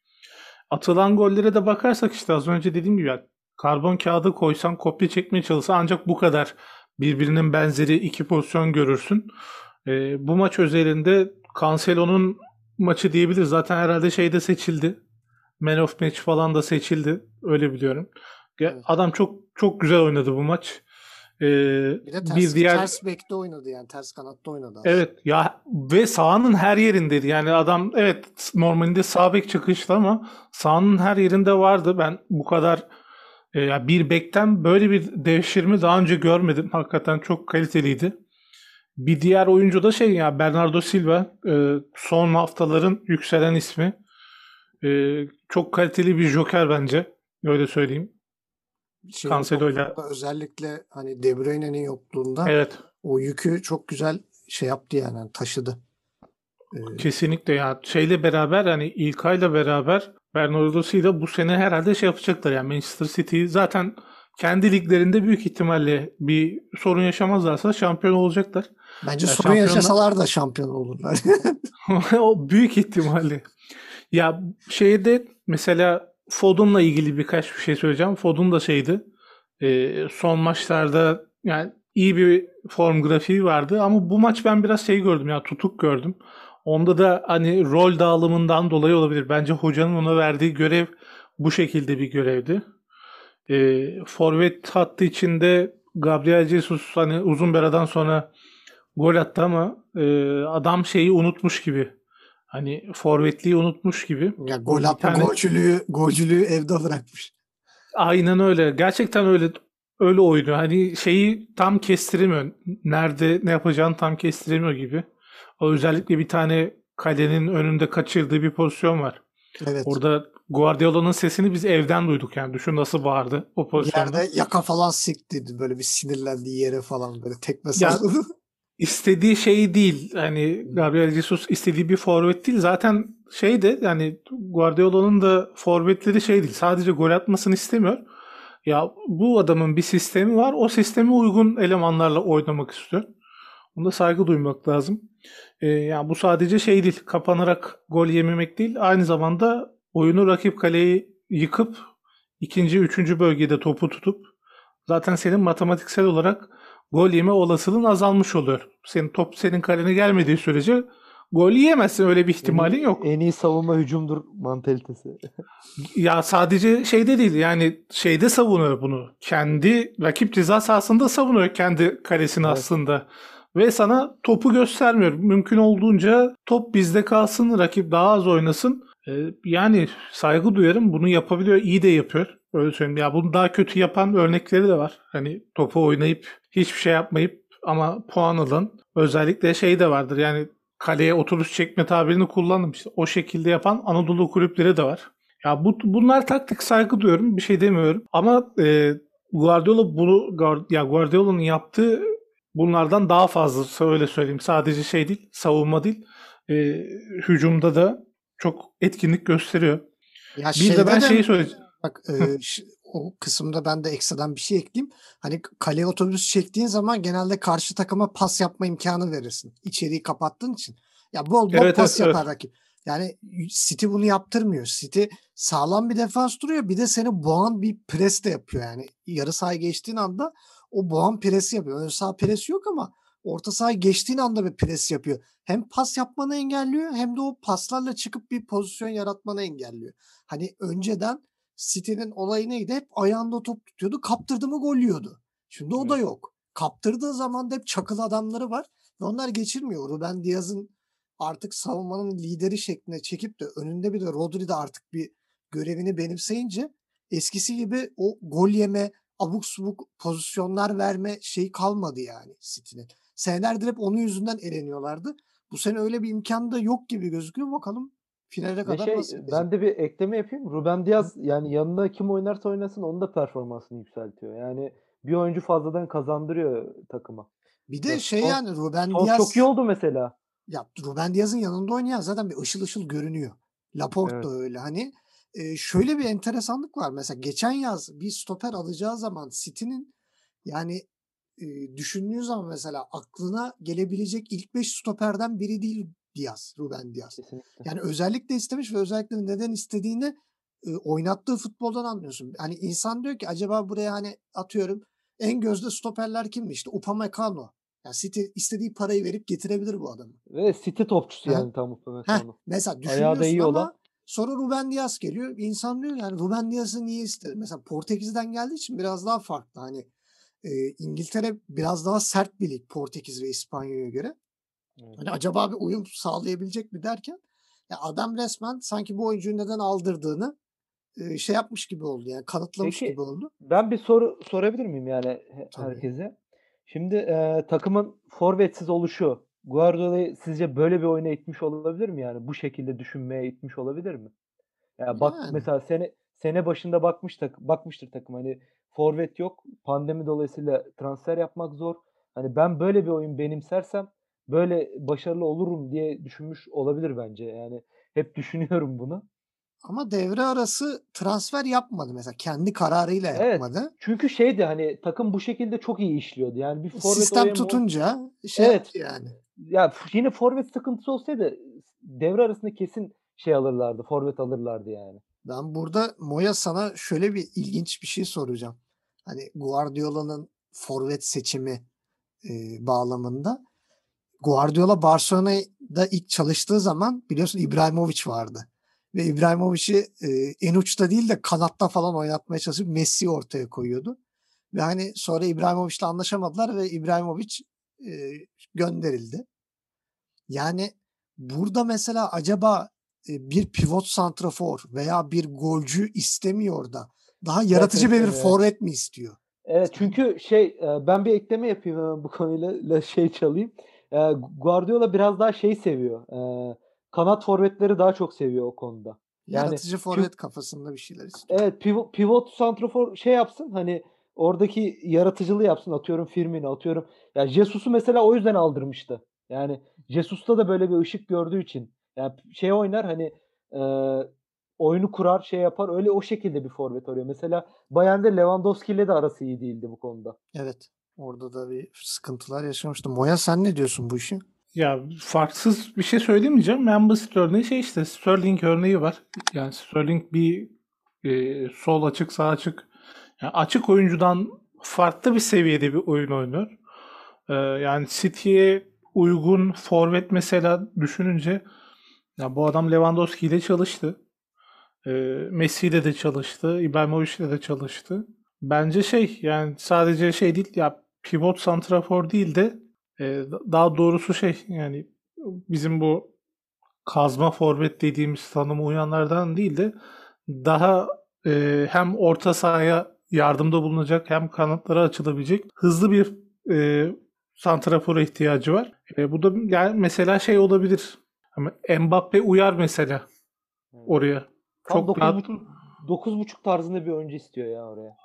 Atılan gollere de bakarsak işte az önce dediğim gibi yani karbon kağıdı koysan kopya çekmeye çalışsa ancak bu kadar birbirinin benzeri iki pozisyon görürsün. E, bu maç özelinde Cancelo'nun maçı diyebiliriz. Zaten herhalde şeyde seçildi. Man of Match falan da seçildi. Öyle biliyorum. Evet. Adam çok çok güzel oynadı bu maç. Ee, bir de ters, bir diğer... ters bekte oynadı yani ters kanatta oynadı. Aslında. Evet ya ve sahanın her yerindeydi. Yani adam evet normalde sağ bek çıkışlı ama sahanın her yerinde vardı. Ben bu kadar e, bir bekten böyle bir devşirme daha önce görmedim. Hakikaten çok kaliteliydi. Bir diğer oyuncu da şey ya Bernardo Silva e, son haftaların yükselen ismi. E, çok kaliteli bir joker bence. Öyle söyleyeyim. Şey, Cancelo'yla. Özellikle hani De Bruyne'nin yokluğunda evet. o yükü çok güzel şey yaptı yani hani taşıdı. Ee... Kesinlikle ya. Şeyle beraber hani İlkay'la beraber Bernardo Silva bu sene herhalde şey yapacaklar yani Manchester City zaten kendi liglerinde büyük ihtimalle bir sorun yaşamazlarsa şampiyon olacaklar. Bence ya sorun şampiyonlar... yaşasalar da şampiyon olurlar. o büyük ihtimalle. Ya şeyde mesela Foden'la ilgili birkaç bir şey söyleyeceğim. Foden da şeydi. E, son maçlarda yani iyi bir form grafiği vardı ama bu maç ben biraz şey gördüm ya tutuk gördüm. Onda da hani rol dağılımından dolayı olabilir. Bence hocanın ona verdiği görev bu şekilde bir görevdi. E, forvet hattı içinde Gabriel Jesus hani uzun bir aradan sonra gol attı ama e, adam şeyi unutmuş gibi. Hani forvetliği unutmuş gibi. Ya gol atma tane... golcülüğü, golcülüğü evde bırakmış. Aynen öyle. Gerçekten öyle öyle oynuyor. Hani şeyi tam kestiremiyor. Nerede ne yapacağını tam kestiremiyor gibi. O özellikle bir tane kalenin önünde kaçırdığı bir pozisyon var. Evet. Orada Guardiola'nın sesini biz evden duyduk yani. Düşün nasıl bağırdı o pozisyonda. Yerde yaka falan sikti böyle bir sinirlendiği yere falan böyle tekme salladı. istediği şey değil. Hani Gabriel Jesus istediği bir forvet değil. Zaten şey de yani Guardiola'nın da forvetleri şey değil. Sadece gol atmasını istemiyor. Ya bu adamın bir sistemi var. O sisteme uygun elemanlarla oynamak istiyor. Bunda saygı duymak lazım. Ee, yani bu sadece şey değil. Kapanarak gol yememek değil. Aynı zamanda oyunu rakip kaleyi yıkıp ikinci, üçüncü bölgede topu tutup zaten senin matematiksel olarak gol yeme olasılığın azalmış oluyor. Senin top senin kalene gelmediği sürece gol yiyemezsin öyle bir ihtimalin yok. En iyi savunma hücumdur mantalitesi. ya sadece şeyde değil yani şeyde savunuyor bunu. Kendi rakip ceza sahasında savunuyor kendi kalesini evet. aslında. Ve sana topu göstermiyor. Mümkün olduğunca top bizde kalsın, rakip daha az oynasın. Ee, yani saygı duyarım. Bunu yapabiliyor, iyi de yapıyor. Öyle söyleyeyim. Ya bunu daha kötü yapan örnekleri de var. Hani topu oynayıp hiçbir şey yapmayıp ama puan alan özellikle şey de vardır. Yani kaleye otobüs çekme tabirini kullandım işte. O şekilde yapan Anadolu kulüpleri de var. Ya bu bunlar taktik saygı duyuyorum. Bir şey demiyorum. Ama e, Guardiola bunu ya Guardiola'nın yaptığı bunlardan daha fazlası öyle söyleyeyim. Sadece şey değil, savunma değil. e, hücumda da çok etkinlik gösteriyor. Ya Bir de ben de- şeyi söyleyeceğim. Bak e, o kısımda ben de ekstradan bir şey ekleyeyim. Hani kaleye otobüs çektiğin zaman genelde karşı takıma pas yapma imkanı verirsin. İçeriği kapattığın için. Ya bol bol Evet, pas evet, yapar rakip. Yani City bunu yaptırmıyor. City sağlam bir defans duruyor. Bir de seni boğan bir pres de yapıyor yani. Yarı sahayı geçtiğin anda o boğan presi yapıyor. Ön saha presi yok ama orta sahayı geçtiğin anda bir pres yapıyor. Hem pas yapmanı engelliyor hem de o paslarla çıkıp bir pozisyon yaratmanı engelliyor. Hani önceden City'nin olayı neydi? Hep ayağında top tutuyordu. Kaptırdı mı gol yiyordu. Şimdi o da yok. Kaptırdığı zaman da hep çakıl adamları var. Ve onlar geçirmiyor. Ruben Diaz'ın artık savunmanın lideri şeklinde çekip de önünde bir de Rodri de artık bir görevini benimseyince eskisi gibi o gol yeme, abuk subuk pozisyonlar verme şeyi kalmadı yani City'nin. Senelerdir hep onun yüzünden eleniyorlardı. Bu sene öyle bir imkan da yok gibi gözüküyor. Bakalım finale kadar şey, nasıl gidecek? ben de bir ekleme yapayım. Ruben Diaz yani yanında kim oynarsa oynasın onun da performansını yükseltiyor. Yani bir oyuncu fazladan kazandırıyor takıma. Bir de Ya şey son- yani Ruben Son Diaz çok iyi oldu mesela. ya Ruben Diaz'ın yanında oynayan zaten bir ışıl ışıl görünüyor. Laporte Evet. da öyle. Hani e, şöyle bir enteresanlık var. Mesela geçen yaz bir stoper alacağı zaman City'nin yani e, düşündüğü zaman mesela aklına gelebilecek ilk 5 stoperden biri değil Diaz, Ruben Diaz. Kesinlikle. Yani özellikle istemiş ve özellikle neden istediğini e, oynattığı futboldan anlıyorsun. Hani insan diyor ki acaba buraya hani atıyorum en gözde stoperler kimdi? İşte Upamecano. Yani City istediği parayı verip getirebilir bu adamı. Ve City topçusu yani tam Upamecano. mesela düşünüyorsun da iyi ama olan. sonra Ruben Diaz geliyor. İnsan diyor yani Ruben Diaz'ı niye istedi? Mesela Portekiz'den geldiği için biraz daha farklı. Hani e, İngiltere biraz daha sert bir lig Portekiz ve İspanya'ya göre. Evet. Hani acaba bir uyum sağlayabilecek mi derken ya adam resmen sanki bu oyuncuyu neden aldırdığını e, şey yapmış gibi oldu yani kanıtlamış Peki, gibi oldu. Ben bir soru sorabilir miyim yani Tabii. herkese? Şimdi e, takımın forvetsiz oluşu Guardiola'yı sizce böyle bir oyuna itmiş olabilir mi yani? Bu şekilde düşünmeye itmiş olabilir mi? Ya bak Yani. mesela sene sene başında bakmış tak, bakmıştır takım hani forvet yok. Pandemi dolayısıyla transfer yapmak zor. Hani ben böyle bir oyun benimsersem böyle başarılı olurum diye düşünmüş olabilir bence. Yani hep düşünüyorum bunu. Ama devre arası transfer yapmadı mesela kendi kararıyla Evet. yapmadı. Çünkü şeydi hani takım bu şekilde çok iyi işliyordu. Yani bir forvet Sistem tutunca şey Evet. yani. ya yine forvet sıkıntısı olsaydı devre arasında kesin şey alırlardı. Forvet alırlardı yani. Ben burada Moya sana şöyle bir ilginç bir şey soracağım. Hani Guardiola'nın forvet seçimi e, bağlamında. Guardiola Barcelona'da ilk çalıştığı zaman biliyorsun İbrahimovic vardı. Ve İbrahimovic'i e, en uçta değil de kanatta falan oynatmaya çalışıp Messi'yi ortaya koyuyordu. Ve hani sonra İbrahimovic'le anlaşamadılar ve İbrahimovic e, gönderildi. Yani burada mesela acaba bir pivot santrafor veya bir golcü istemiyor da daha yaratıcı bir Gerçekten evet. forvet mi istiyor? Evet çünkü şey e, ben bir ekleme yapayım hemen bu konuyla la şey çalayım. E, Guardiola biraz daha şey seviyor. E, kanat forvetleri daha çok seviyor o konuda. Yani Yaratıcı forvet kafasında bir şeyler istiyor. Evet pivot, pivot santrafor şey yapsın hani oradaki yaratıcılığı yapsın atıyorum Firmino atıyorum. Ya Jesus'u mesela o yüzden aldırmıştı. Yani Jesus'ta da böyle bir ışık gördüğü için. Yani şey oynar hani e, oyunu kurar şey yapar öyle o şekilde bir forvet arıyor. Mesela Bayern'de Lewandowski ile de arası iyi değildi bu konuda. Evet. Orada da bir sıkıntılar yaşamıştım. Moya sen ne diyorsun bu işe? Ya farksız bir şey söylemeyeceğim. En basit örneği şey işte Sterling örneği var. Yani Sterling bir e, sol açık sağ açık yani açık oyuncudan farklı bir seviyede bir oyun oynuyor. E, yani City'ye uygun forvet mesela düşününce ya bu adam Lewandowski ile çalıştı. E, Messi ile de çalıştı. İbrahimovic ile de çalıştı. Bence şey yani sadece şey değil ya pivot santrafor değil de e, daha doğrusu şey yani bizim bu kazma forvet dediğimiz tanıma uyanlardan değil de daha e, hem orta sahaya yardımda bulunacak hem kanatlara açılabilecek hızlı bir e, santrafora ihtiyacı var. E, bu da yani mesela şey olabilir. Ama Mbappe uyar mesela oraya. Tam Çok rahat 9.5 9.5 tarzında bir oyuncu istiyor ya oraya.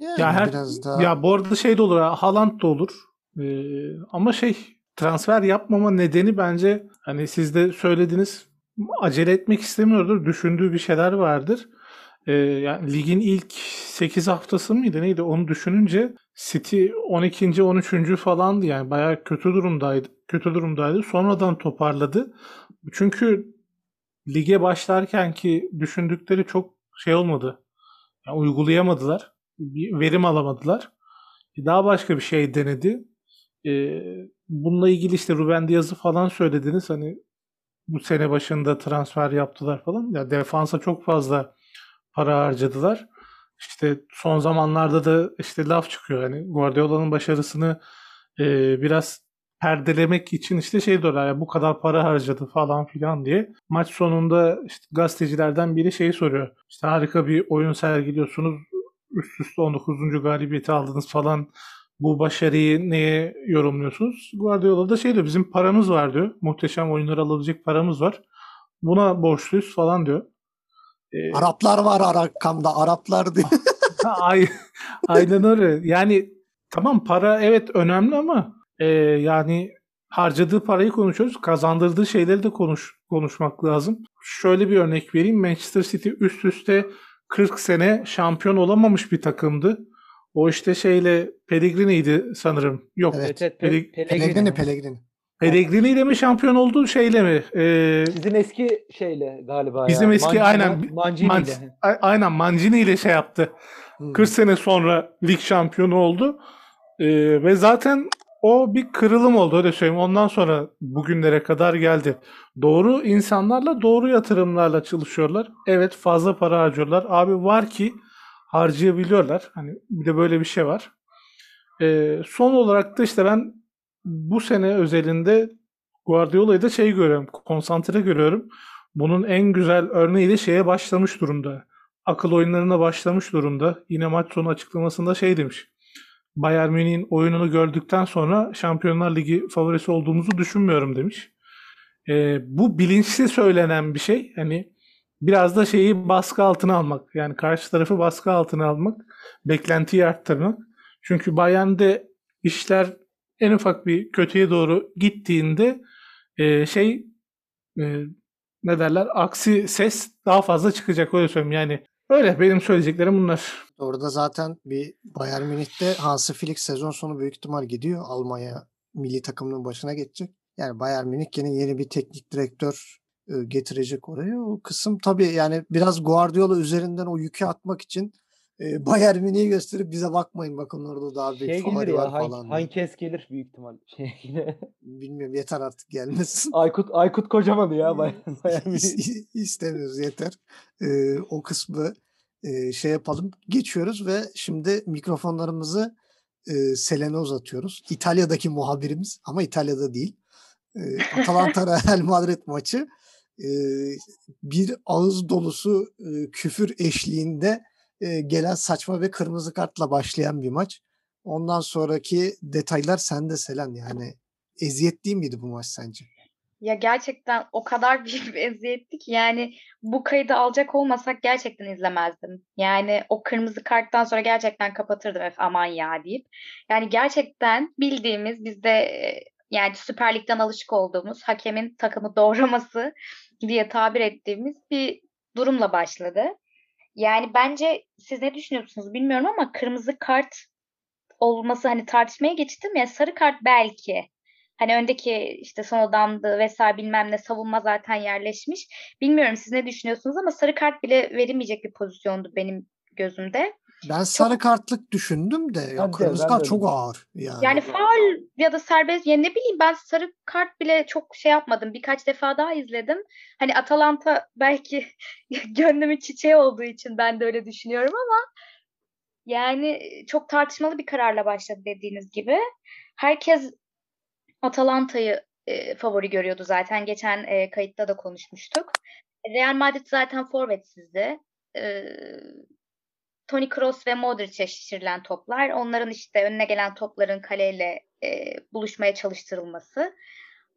Yani Ya her biraz daha ya bu arada şey de olur, ha, Haaland da olur. Ee, ama şey transfer yapmama nedeni bence hani siz de söylediniz acele etmek istemiyordur. Düşündüğü bir şeyler vardır. Ee, yani ligin ilk 8 haftası mıydı neydi onu düşününce City 12. 13. falandı yani bayağı kötü durumdaydı. Kötü durumdaydı. Sonradan toparladı. Çünkü lige başlarken ki düşündükleri çok şey olmadı. Yani uygulayamadılar. Bir verim alamadılar. Daha başka bir şey denedi. Ee, bununla ilgili işte Ruben Diaz'ı falan söylediniz. Hani bu sene başında transfer yaptılar falan. Ya defansa çok fazla para harcadılar. İşte son zamanlarda da işte laf çıkıyor. Hani Guardiola'nın başarısını e, biraz perdelemek için işte şey diyorlar ya bu kadar para harcadı falan filan diye. Maç sonunda işte gazetecilerden biri şeyi soruyor. İşte harika bir oyun sergiliyorsunuz. Üst üste 19. galibiyeti aldınız falan. Bu başarıyı neye yorumluyorsunuz? Guardiola da şey diyor bizim paramız var diyor. Muhteşem oyunlar alabilecek paramız var. Buna borçluyuz falan diyor. Ee, Araplar var arkamda Araplar diye. Ay, aynen öyle. Yani tamam para evet önemli ama e, yani harcadığı parayı konuşuyoruz. Kazandırdığı şeyleri de konuş konuşmak lazım. Şöyle bir örnek vereyim. Manchester City üst üste 40 sene şampiyon olamamış bir takımdı. O işte şeyle Pellegrini'ydi sanırım. Yok. Evet. Evet, evet. Pelleg- Pe- Pellegrini Pellegrini. Pellegrini ile mi şampiyon oldu şeyle mi? Ee, Sizin eski şeyle galiba Bizim ya. eski Mancini- aynen, Mancini Man- ile. aynen Mancini ile şey yaptı. Hmm. 40 sene sonra lig şampiyonu oldu. Ee, ve zaten o bir kırılım oldu öyle söyleyeyim. Ondan sonra bugünlere kadar geldi. Doğru insanlarla doğru yatırımlarla çalışıyorlar. Evet fazla para harcıyorlar. Abi var ki harcayabiliyorlar. Hani bir de böyle bir şey var. Ee, son olarak da işte ben bu sene özelinde Guardiola'yı da şey görüyorum. Konsantre görüyorum. Bunun en güzel örneği de şeye başlamış durumda. Akıl oyunlarına başlamış durumda. Yine maç sonu açıklamasında şey demiş. Bayern Münih'in oyununu gördükten sonra Şampiyonlar Ligi favorisi olduğumuzu düşünmüyorum demiş. Ee, bu bilinçli söylenen bir şey. Hani biraz da şeyi baskı altına almak. Yani karşı tarafı baskı altına almak. Beklentiyi arttırmak. Çünkü Bayern'de işler en ufak bir kötüye doğru gittiğinde e, şey e, ne derler aksi ses daha fazla çıkacak öyle söyleyeyim yani öyle benim söyleyeceklerim bunlar. Orada zaten bir Bayern Münih'te Hansi Flick sezon sonu büyük ihtimal gidiyor. Almanya milli takımının başına geçecek. Yani Bayern Münih yine yeni bir teknik direktör e, getirecek oraya. O kısım tabii yani biraz Guardiola üzerinden o yükü atmak için e, Bayern Münih'i gösterip bize bakmayın bakın orada daha büyük Şey favori ya. var Han, falan. Hankes gelir büyük ihtimal. Şey yine. Bilmiyorum yeter artık gelmesin. Aykut Aykut Kocaman ya Bayern Bayern Münih. İs- İstemiyoruz yeter. Ee, o kısmı e, şey yapalım. Geçiyoruz ve şimdi mikrofonlarımızı e, Selen'e uzatıyoruz. İtalya'daki muhabirimiz ama İtalya'da değil. E, Atalanta Real Madrid maçı e, bir ağız dolusu e, küfür eşliğinde e, gelen saçma ve kırmızı kartla başlayan bir maç. Ondan sonraki detaylar sende Selen yani. Eziyet değil miydi bu maç sence? Ya gerçekten o kadar büyük bir eziyetti ki yani bu kaydı alacak olmasak gerçekten izlemezdim. Yani o kırmızı karttan sonra gerçekten kapatırdım F aman ya deyip. Yani gerçekten bildiğimiz bizde yani Süper Lig'den alışık olduğumuz hakemin takımı doğraması diye tabir ettiğimiz bir durumla başladı. Yani bence siz ne düşünüyorsunuz bilmiyorum ama kırmızı kart olması hani tartışmaya geçtim ya sarı kart belki. Hani öndeki işte son adamdı vesaire bilmem ne savunma zaten yerleşmiş. Bilmiyorum siz ne düşünüyorsunuz ama sarı kart bile verilmeyecek bir pozisyondu benim gözümde. Ben sarı kartlık düşündüm de ya kırmızı kart de çok ağır yani. Yani faul ya da serbest yani ne bileyim ben sarı kart bile çok şey yapmadım. Birkaç defa daha izledim. Hani Atalanta belki gönlümün çiçeği olduğu için ben de öyle düşünüyorum ama yani çok tartışmalı bir kararla başladı dediğiniz gibi. Herkes Atalanta'yı e, favori görüyordu zaten. Geçen e, kayıtta da konuşmuştuk. Real Madrid zaten forvetsizdi. E, Toni Kroos ve Modric'e şişirilen toplar. Onların işte önüne gelen topların kaleyle e, buluşmaya çalıştırılması.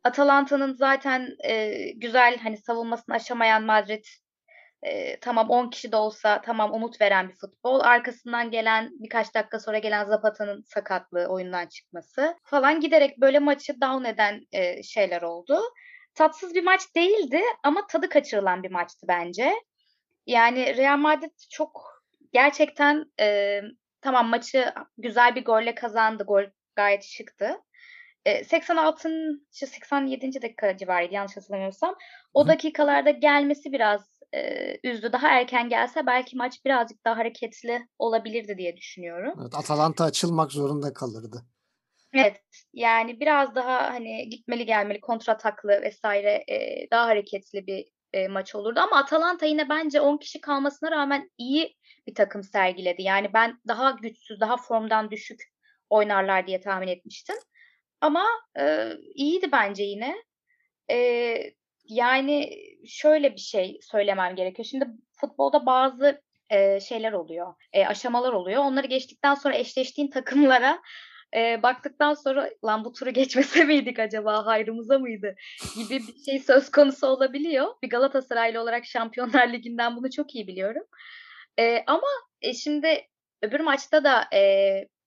Atalanta'nın zaten e, güzel hani savunmasını aşamayan Madrid e, tamam 10 kişi de olsa tamam umut veren bir futbol. Arkasından gelen birkaç dakika sonra gelen Zapata'nın sakatlığı, oyundan çıkması falan giderek böyle maçı down eden e, şeyler oldu. Tatsız bir maç değildi ama tadı kaçırılan bir maçtı bence. Yani Real Madrid çok gerçekten e, tamam maçı güzel bir golle kazandı. Gol gayet şıktı. E, 86. 87. dakika civarıydı yanlış hatırlamıyorsam. O dakikalarda gelmesi biraz e, üzdü. Daha erken gelse belki maç birazcık daha hareketli olabilirdi diye düşünüyorum. Evet, Atalanta açılmak zorunda kalırdı. Evet yani biraz daha hani gitmeli gelmeli kontrataklı vesaire e, daha hareketli bir e, maç olurdu. Ama Atalanta yine bence 10 kişi kalmasına rağmen iyi bir takım sergiledi. Yani ben daha güçsüz, daha formdan düşük oynarlar diye tahmin etmiştim. Ama e, iyiydi bence yine. E, yani şöyle bir şey söylemem gerekiyor. Şimdi futbolda bazı e, şeyler oluyor, e, aşamalar oluyor. Onları geçtikten sonra eşleştiğin takımlara e, baktıktan sonra lan bu turu geçmese miydik acaba hayrımıza mıydı gibi bir şey söz konusu olabiliyor. Bir Galatasaraylı olarak Şampiyonlar Ligi'nden bunu çok iyi biliyorum. E, ama e, şimdi öbür maçta da e,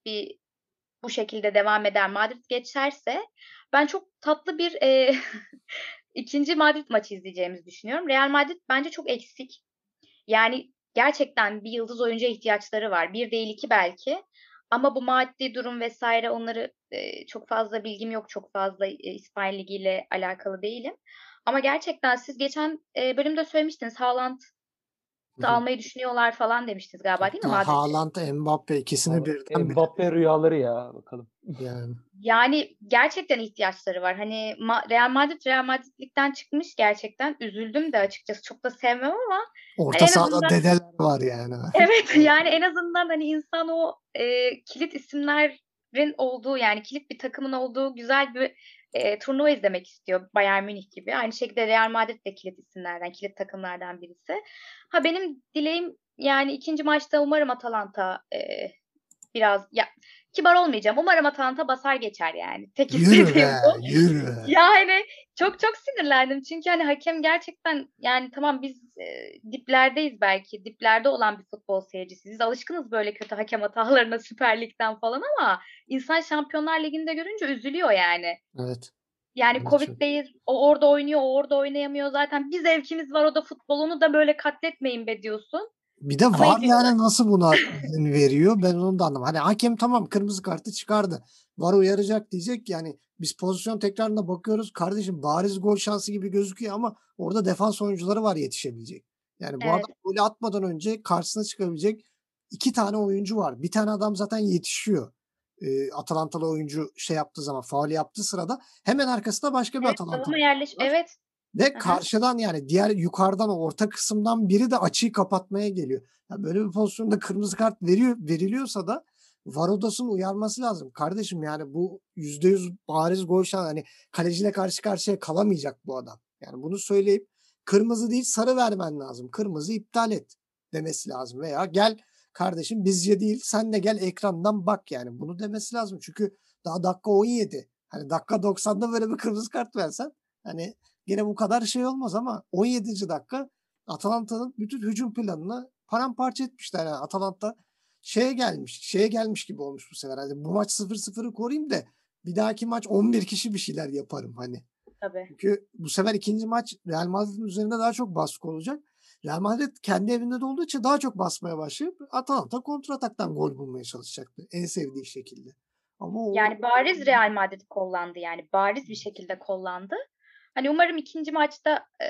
bir bu şekilde devam eder Madrid geçerse ben çok tatlı bir e, ikinci Madrid maçı izleyeceğimizi düşünüyorum. Real Madrid bence çok eksik. Yani gerçekten bir yıldız oyuncuya ihtiyaçları var. Bir değil iki belki. Ama bu maddi durum vesaire onları e, çok fazla bilgim yok. Çok fazla e, İspanya Ligi ile alakalı değilim. Ama gerçekten siz geçen e, bölümde söylemiştiniz Haaland almayı düşünüyorlar falan demiştiniz galiba değil mi? Ha, Haaland, Mbappe ikisini birden Mbappe rüyaları ya bakalım. Yani. Yani gerçekten ihtiyaçları var. Hani Real Madrid Real Madrid'likten çıkmış gerçekten. Üzüldüm de açıkçası. Çok da sevmem ama Orta en sahada azından, dedeler var yani. Evet yani en azından hani insan o e, kilit isimlerin olduğu yani kilit bir takımın olduğu güzel bir e, turnuva izlemek istiyor Bayern Münih gibi. Aynı şekilde Real Madrid de kilit isimlerden, kilit takımlardan birisi. Ha benim dileğim yani ikinci maçta umarım Atalanta e, biraz ya kibar olmayacağım. Umarım Atalanta basar geçer yani. Tek yürü be, bu. Yürü. Yani çok çok sinirlendim. Çünkü hani hakem gerçekten yani tamam biz e, diplerdeyiz belki. Diplerde olan bir futbol seyircisi. Biz alışkınız böyle kötü hakem hatalarına Süper Lig'den falan ama insan Şampiyonlar Ligi'nde görünce üzülüyor yani. Evet. Yani evet, Covid'deyiz. O orada oynuyor, o orada oynayamıyor. Zaten bir zevkimiz var o da futbolunu da böyle katletmeyin be diyorsun. Bir de var yani nasıl buna veriyor ben onu da anlamadım. Hani hakem tamam kırmızı kartı çıkardı. Var uyaracak diyecek yani biz pozisyon tekrarına bakıyoruz. Kardeşim bariz gol şansı gibi gözüküyor ama orada defans oyuncuları var yetişebilecek. Yani bu evet. adam golü atmadan önce karşısına çıkabilecek iki tane oyuncu var. Bir tane adam zaten yetişiyor. E, Atalantalı oyuncu şey yaptığı zaman faul yaptığı sırada hemen arkasında başka bir evet, Atalanta. Yerleş, evet. Ve karşıdan yani diğer yukarıdan orta kısımdan biri de açıyı kapatmaya geliyor. Yani böyle bir pozisyonda kırmızı kart veriyor veriliyorsa da var odasının uyarması lazım. Kardeşim yani bu yüzde yüz bariz gol şansı. Hani kaleciyle karşı karşıya kalamayacak bu adam. Yani bunu söyleyip kırmızı değil sarı vermen lazım. Kırmızı iptal et demesi lazım. Veya gel kardeşim bizce değil sen de gel ekrandan bak yani. Bunu demesi lazım. Çünkü daha dakika 17. Hani dakika 90'da böyle bir kırmızı kart versen hani Gene bu kadar şey olmaz ama 17. dakika Atalanta'nın bütün hücum planını paramparça etmişler. Yani Atalanta şeye gelmiş, şeye gelmiş gibi olmuş bu sefer. Hani bu maç 0-0'ı koruyayım da bir dahaki maç 11 kişi bir şeyler yaparım hani. Tabii. Çünkü bu sefer ikinci maç Real Madrid'in üzerinde daha çok baskı olacak. Real Madrid kendi evinde de olduğu için daha çok basmaya başlayıp Atalanta kontrataktan gol bulmaya çalışacaktı. En sevdiği şekilde. Ama o... Yani bariz Real Madrid kollandı yani. Bariz bir şekilde kollandı. Hani umarım ikinci maçta e,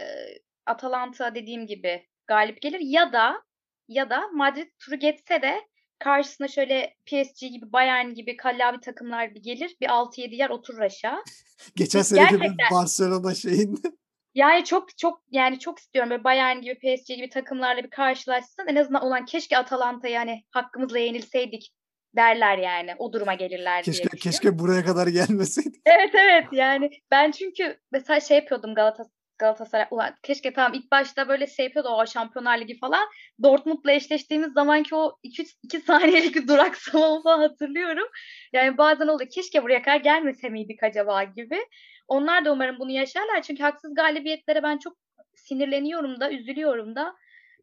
Atalanta dediğim gibi galip gelir ya da ya da Madrid turu geçse de karşısına şöyle PSG gibi Bayern gibi kallavi takımlar bir gelir. Bir 6-7 yer oturur aşağı. Geçen seneki bir Barcelona şeyinde. Yani çok çok yani çok istiyorum böyle Bayern gibi PSG gibi takımlarla bir karşılaşsın. En azından olan keşke Atalanta yani hakkımızla yenilseydik derler yani. O duruma gelirler keşke, diye Keşke buraya kadar gelmeseydik. Evet evet yani ben çünkü mesela şey yapıyordum Galatasaray Galatasaray ulan keşke tamam ilk başta böyle şey yapıyordu o Şampiyonlar Ligi falan. Dortmund'la eşleştiğimiz zamanki o 2 2 saniyelik duraksama falan hatırlıyorum. Yani bazen oluyor keşke buraya kadar gelmese miydik acaba gibi. Onlar da umarım bunu yaşarlar çünkü haksız galibiyetlere ben çok sinirleniyorum da üzülüyorum da.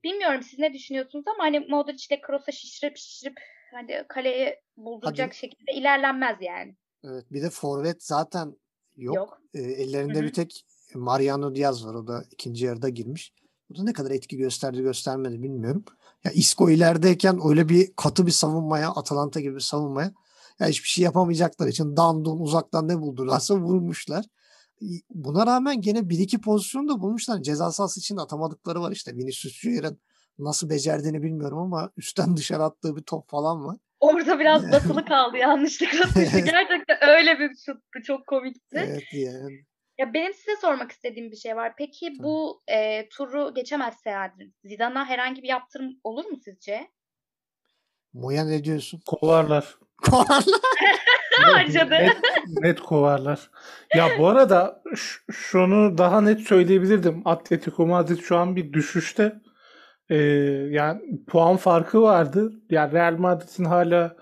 bilmiyorum siz ne düşünüyorsunuz ama hani Modric ile Kroos'a şişirip şişirip hani kaleye bulduracak Hadi. şekilde ilerlenmez yani. Evet bir de forvet zaten yok. Yok. Ee, ellerinde Hı hı. bir tek Mariano Diaz var. O da ikinci yarıda girmiş. Bu da ne kadar etki gösterdi göstermedi bilmiyorum. Ya Isco ilerideyken öyle bir katı bir savunmaya, Atalanta gibi bir savunmaya ya hiçbir şey yapamayacaklar için dandun uzaktan ne buldularsa vurmuşlar. Buna rağmen gene bir iki pozisyon da bulmuşlar. Ceza sahası için atamadıkları var işte. Vinicius Junior'ın nasıl becerdiğini bilmiyorum ama üstten dışarı attığı bir top falan var. Orada biraz basılı kaldı yanlışlıkla düştü. Gerçekten öyle bir şuttu. Çok komikti. Evet yani. Ya benim size sormak istediğim bir şey var. Peki Tabii. bu e, turu geçemezse Zidane'a herhangi bir yaptırım olur mu sizce? Moya ne diyorsun? Kovarlar. Harcadı. Net, net kovarlar. Ya bu arada şunu daha net söyleyebilirdim. Atletico Madrid şu an bir düşüşte. Ee, yani puan farkı vardı. Yani Real Madrid'in hala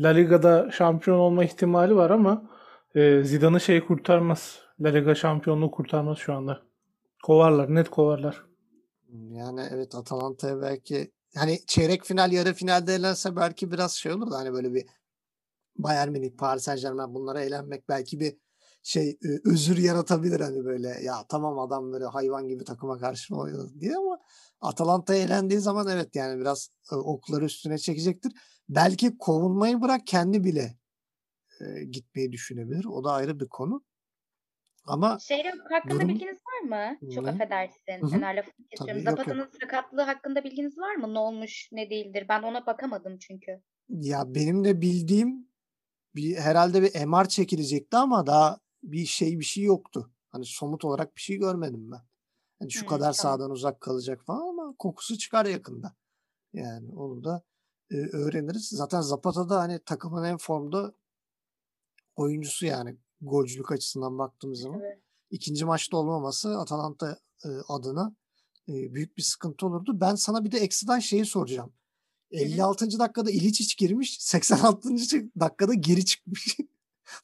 La Liga'da şampiyon olma ihtimali var ama e, Zidane'ı şey kurtarmaz. La Liga şampiyonluğu kurtarmaz şu anda. Kovarlar, net kovarlar. Yani evet Atalanta'ya belki hani çeyrek final yarı finalde elense belki biraz şey olur da hani böyle bir Bayern Münih, Paris Saint-Germain bunlara elenmek belki bir şey özür yaratabilir hani böyle ya tamam adam böyle hayvan gibi takıma karşı oynadı diye ama Atalanta'ya elendiği zaman evet yani biraz okları üstüne çekecektir. Belki kovulmayı bırak kendi bile e, gitmeyi düşünebilir. O da ayrı bir konu. Ama Şey hakkında Durum- bilginiz var mı? Çok Ne? affedersin. Hı hı. Fener lafını kesiyorum. Zapata'nın sakatlığı hakkında bilginiz var mı? Ne olmuş, ne değildir? Ben ona bakamadım çünkü. Ya benim de bildiğim bir herhalde bir MR çekilecekti ama daha bir şey bir şey yoktu. Hani somut olarak bir şey görmedim ben. Hani şu Hı, kadar tamam. sağdan uzak kalacak falan ama kokusu çıkar yakında. Yani onu da e, öğreniriz. Zaten Zapata da hani takımın en formda oyuncusu yani golcülük açısından baktığımız zaman. Tabii. İkinci maçta olmaması Atalanta e, adına e, büyük bir sıkıntı olurdu. Ben sana bir de ekstradan şeyi soracağım. hı. 56. dakikada İliçiç girmiş, 86. dakikada geri çıkmış.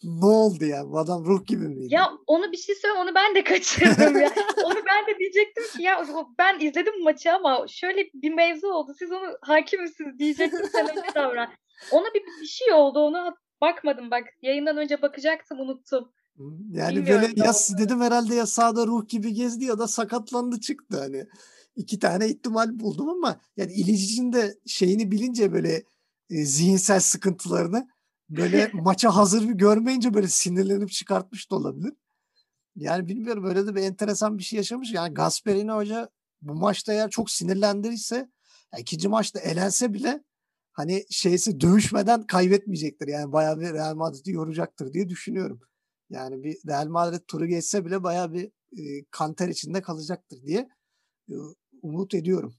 ne oldu ya? Bu adam ruh gibi miydi? Ya onu bir şey söyle onu ben de kaçırdım ya. onu ben de diyecektim ki ya ben izledim maçı ama şöyle bir mevzu oldu. Siz onu hakim misiniz diyecektim sen öyle davran. Ona bir, bir şey oldu onu bakmadım bak. Yayından önce bakacaktım unuttum. Yani Bilmiyorum böyle ya dedim herhalde ya sağda ruh gibi gezdi ya da sakatlandı çıktı hani. iki tane ihtimal buldum ama yani İlicic'in de şeyini bilince böyle e, zihinsel sıkıntılarını böyle maça hazır bir görmeyince böyle sinirlenip çıkartmış da olabilir. Yani bilmiyorum öyle de bir enteresan bir şey yaşamış. Yani Gasperini Hoca bu maçta eğer çok sinirlendirirse ya ikinci maçta elense bile hani şeysi dövüşmeden kaybetmeyecektir. Yani bayağı bir Real Madrid'i yoracaktır diye düşünüyorum. Yani bir Real Madrid turu geçse bile bayağı bir e, kanter içinde kalacaktır diye e, umut ediyorum.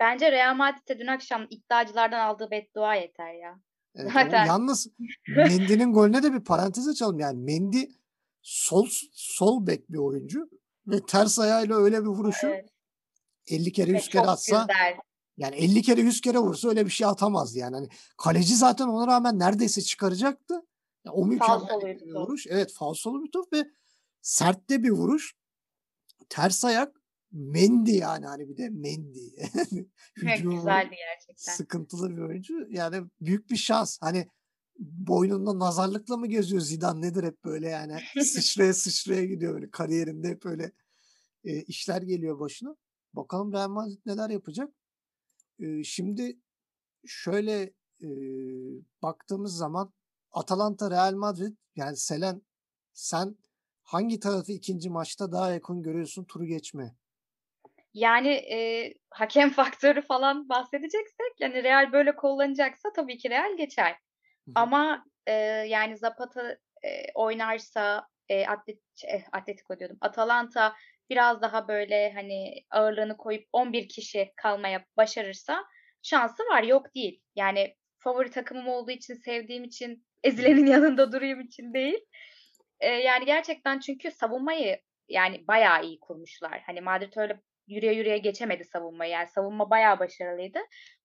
Bence Real Madrid'e dün akşam iddiacılardan aldığı beddua yeter ya. Evet, Zaten. yalnız Mendy'nin golüne de bir parantez açalım. Yani Mendy sol sol bek bir oyuncu ve ters ayağıyla öyle bir vuruşu Evet. 50 kere Ve 100 kere atsa güzel. yani 50 kere 100 kere vursa öyle bir şey atamazdı yani. Hani kaleci zaten ona rağmen neredeyse çıkaracaktı. Ya o mükemmel bir vuruş. Evet falsolu bir top ve sert de bir vuruş. Ters ayak Mendy yani hani bir de Mendy. Evet, Hücumu güzeldi gerçekten. sıkıntılı bir oyuncu. Yani büyük bir şans. Hani boynunda nazarlıkla mı geziyor Zidane nedir hep böyle yani sıçraya sıçraya gidiyor böyle kariyerinde hep böyle e, işler geliyor başına. Bakalım Real Madrid neler yapacak. E, şimdi şöyle e, baktığımız zaman Atalanta Real Madrid yani Selen sen hangi tarafı ikinci maçta daha yakın görüyorsun turu geçme? Yani e, hakem faktörü falan bahsedeceksek yani Real böyle kullanacaksa tabii ki Real geçer. Hı hı. Ama e, yani Zapata e, oynarsa e, Atlet, eh, Atletico diyordum. Atalanta biraz daha böyle hani ağırlığını koyup 11 kişi kalmaya başarırsa şansı var yok değil. Yani favori takımım olduğu için sevdiğim için ezilenin yanında durayım için değil. E, yani gerçekten çünkü savunmayı yani bayağı iyi kurmuşlar. Hani Madrid öyle yürüye yürüye geçemedi savunmayı. Yani savunma bayağı başarılıydı.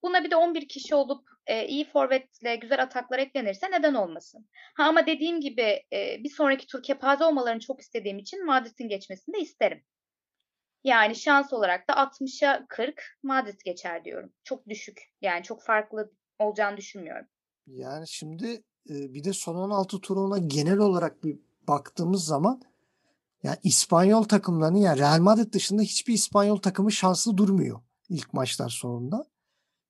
Buna bir de 11 kişi olup e, iyi forvetle güzel ataklar eklenirse neden olmasın? Ha ama dediğim gibi e, bir sonraki tur kepaze olmalarını çok istediğim için Madrid'in geçmesini de isterim. Yani şans olarak da 60'a 40 Madrid geçer diyorum. Çok düşük. Yani çok farklı olacağını düşünmüyorum. Yani şimdi bir de son 16 turuna genel olarak bir baktığımız zaman yani İspanyol takımlarının yani Real Madrid dışında hiçbir İspanyol takımı şanslı durmuyor ilk maçlar sonunda.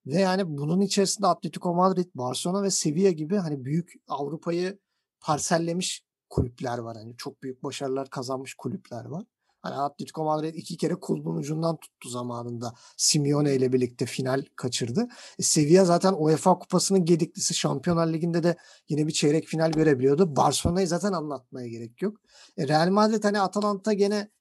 Ve yani bunun içerisinde Atletico Madrid, Barcelona ve Sevilla gibi hani büyük Avrupa'yı parsellemiş kulüpler var. Hani çok büyük başarılar kazanmış kulüpler var. Hani Atletico Madrid iki kere kulbun ucundan tuttu zamanında. Simeone ile birlikte final kaçırdı. E, Sevilla zaten UEFA Kupası'nın gediklisi. Şampiyonlar Ligi'nde de yine bir çeyrek final görebiliyordu. Barcelona'yı zaten anlatmaya gerek yok. E, Real Madrid hani Atalanta gene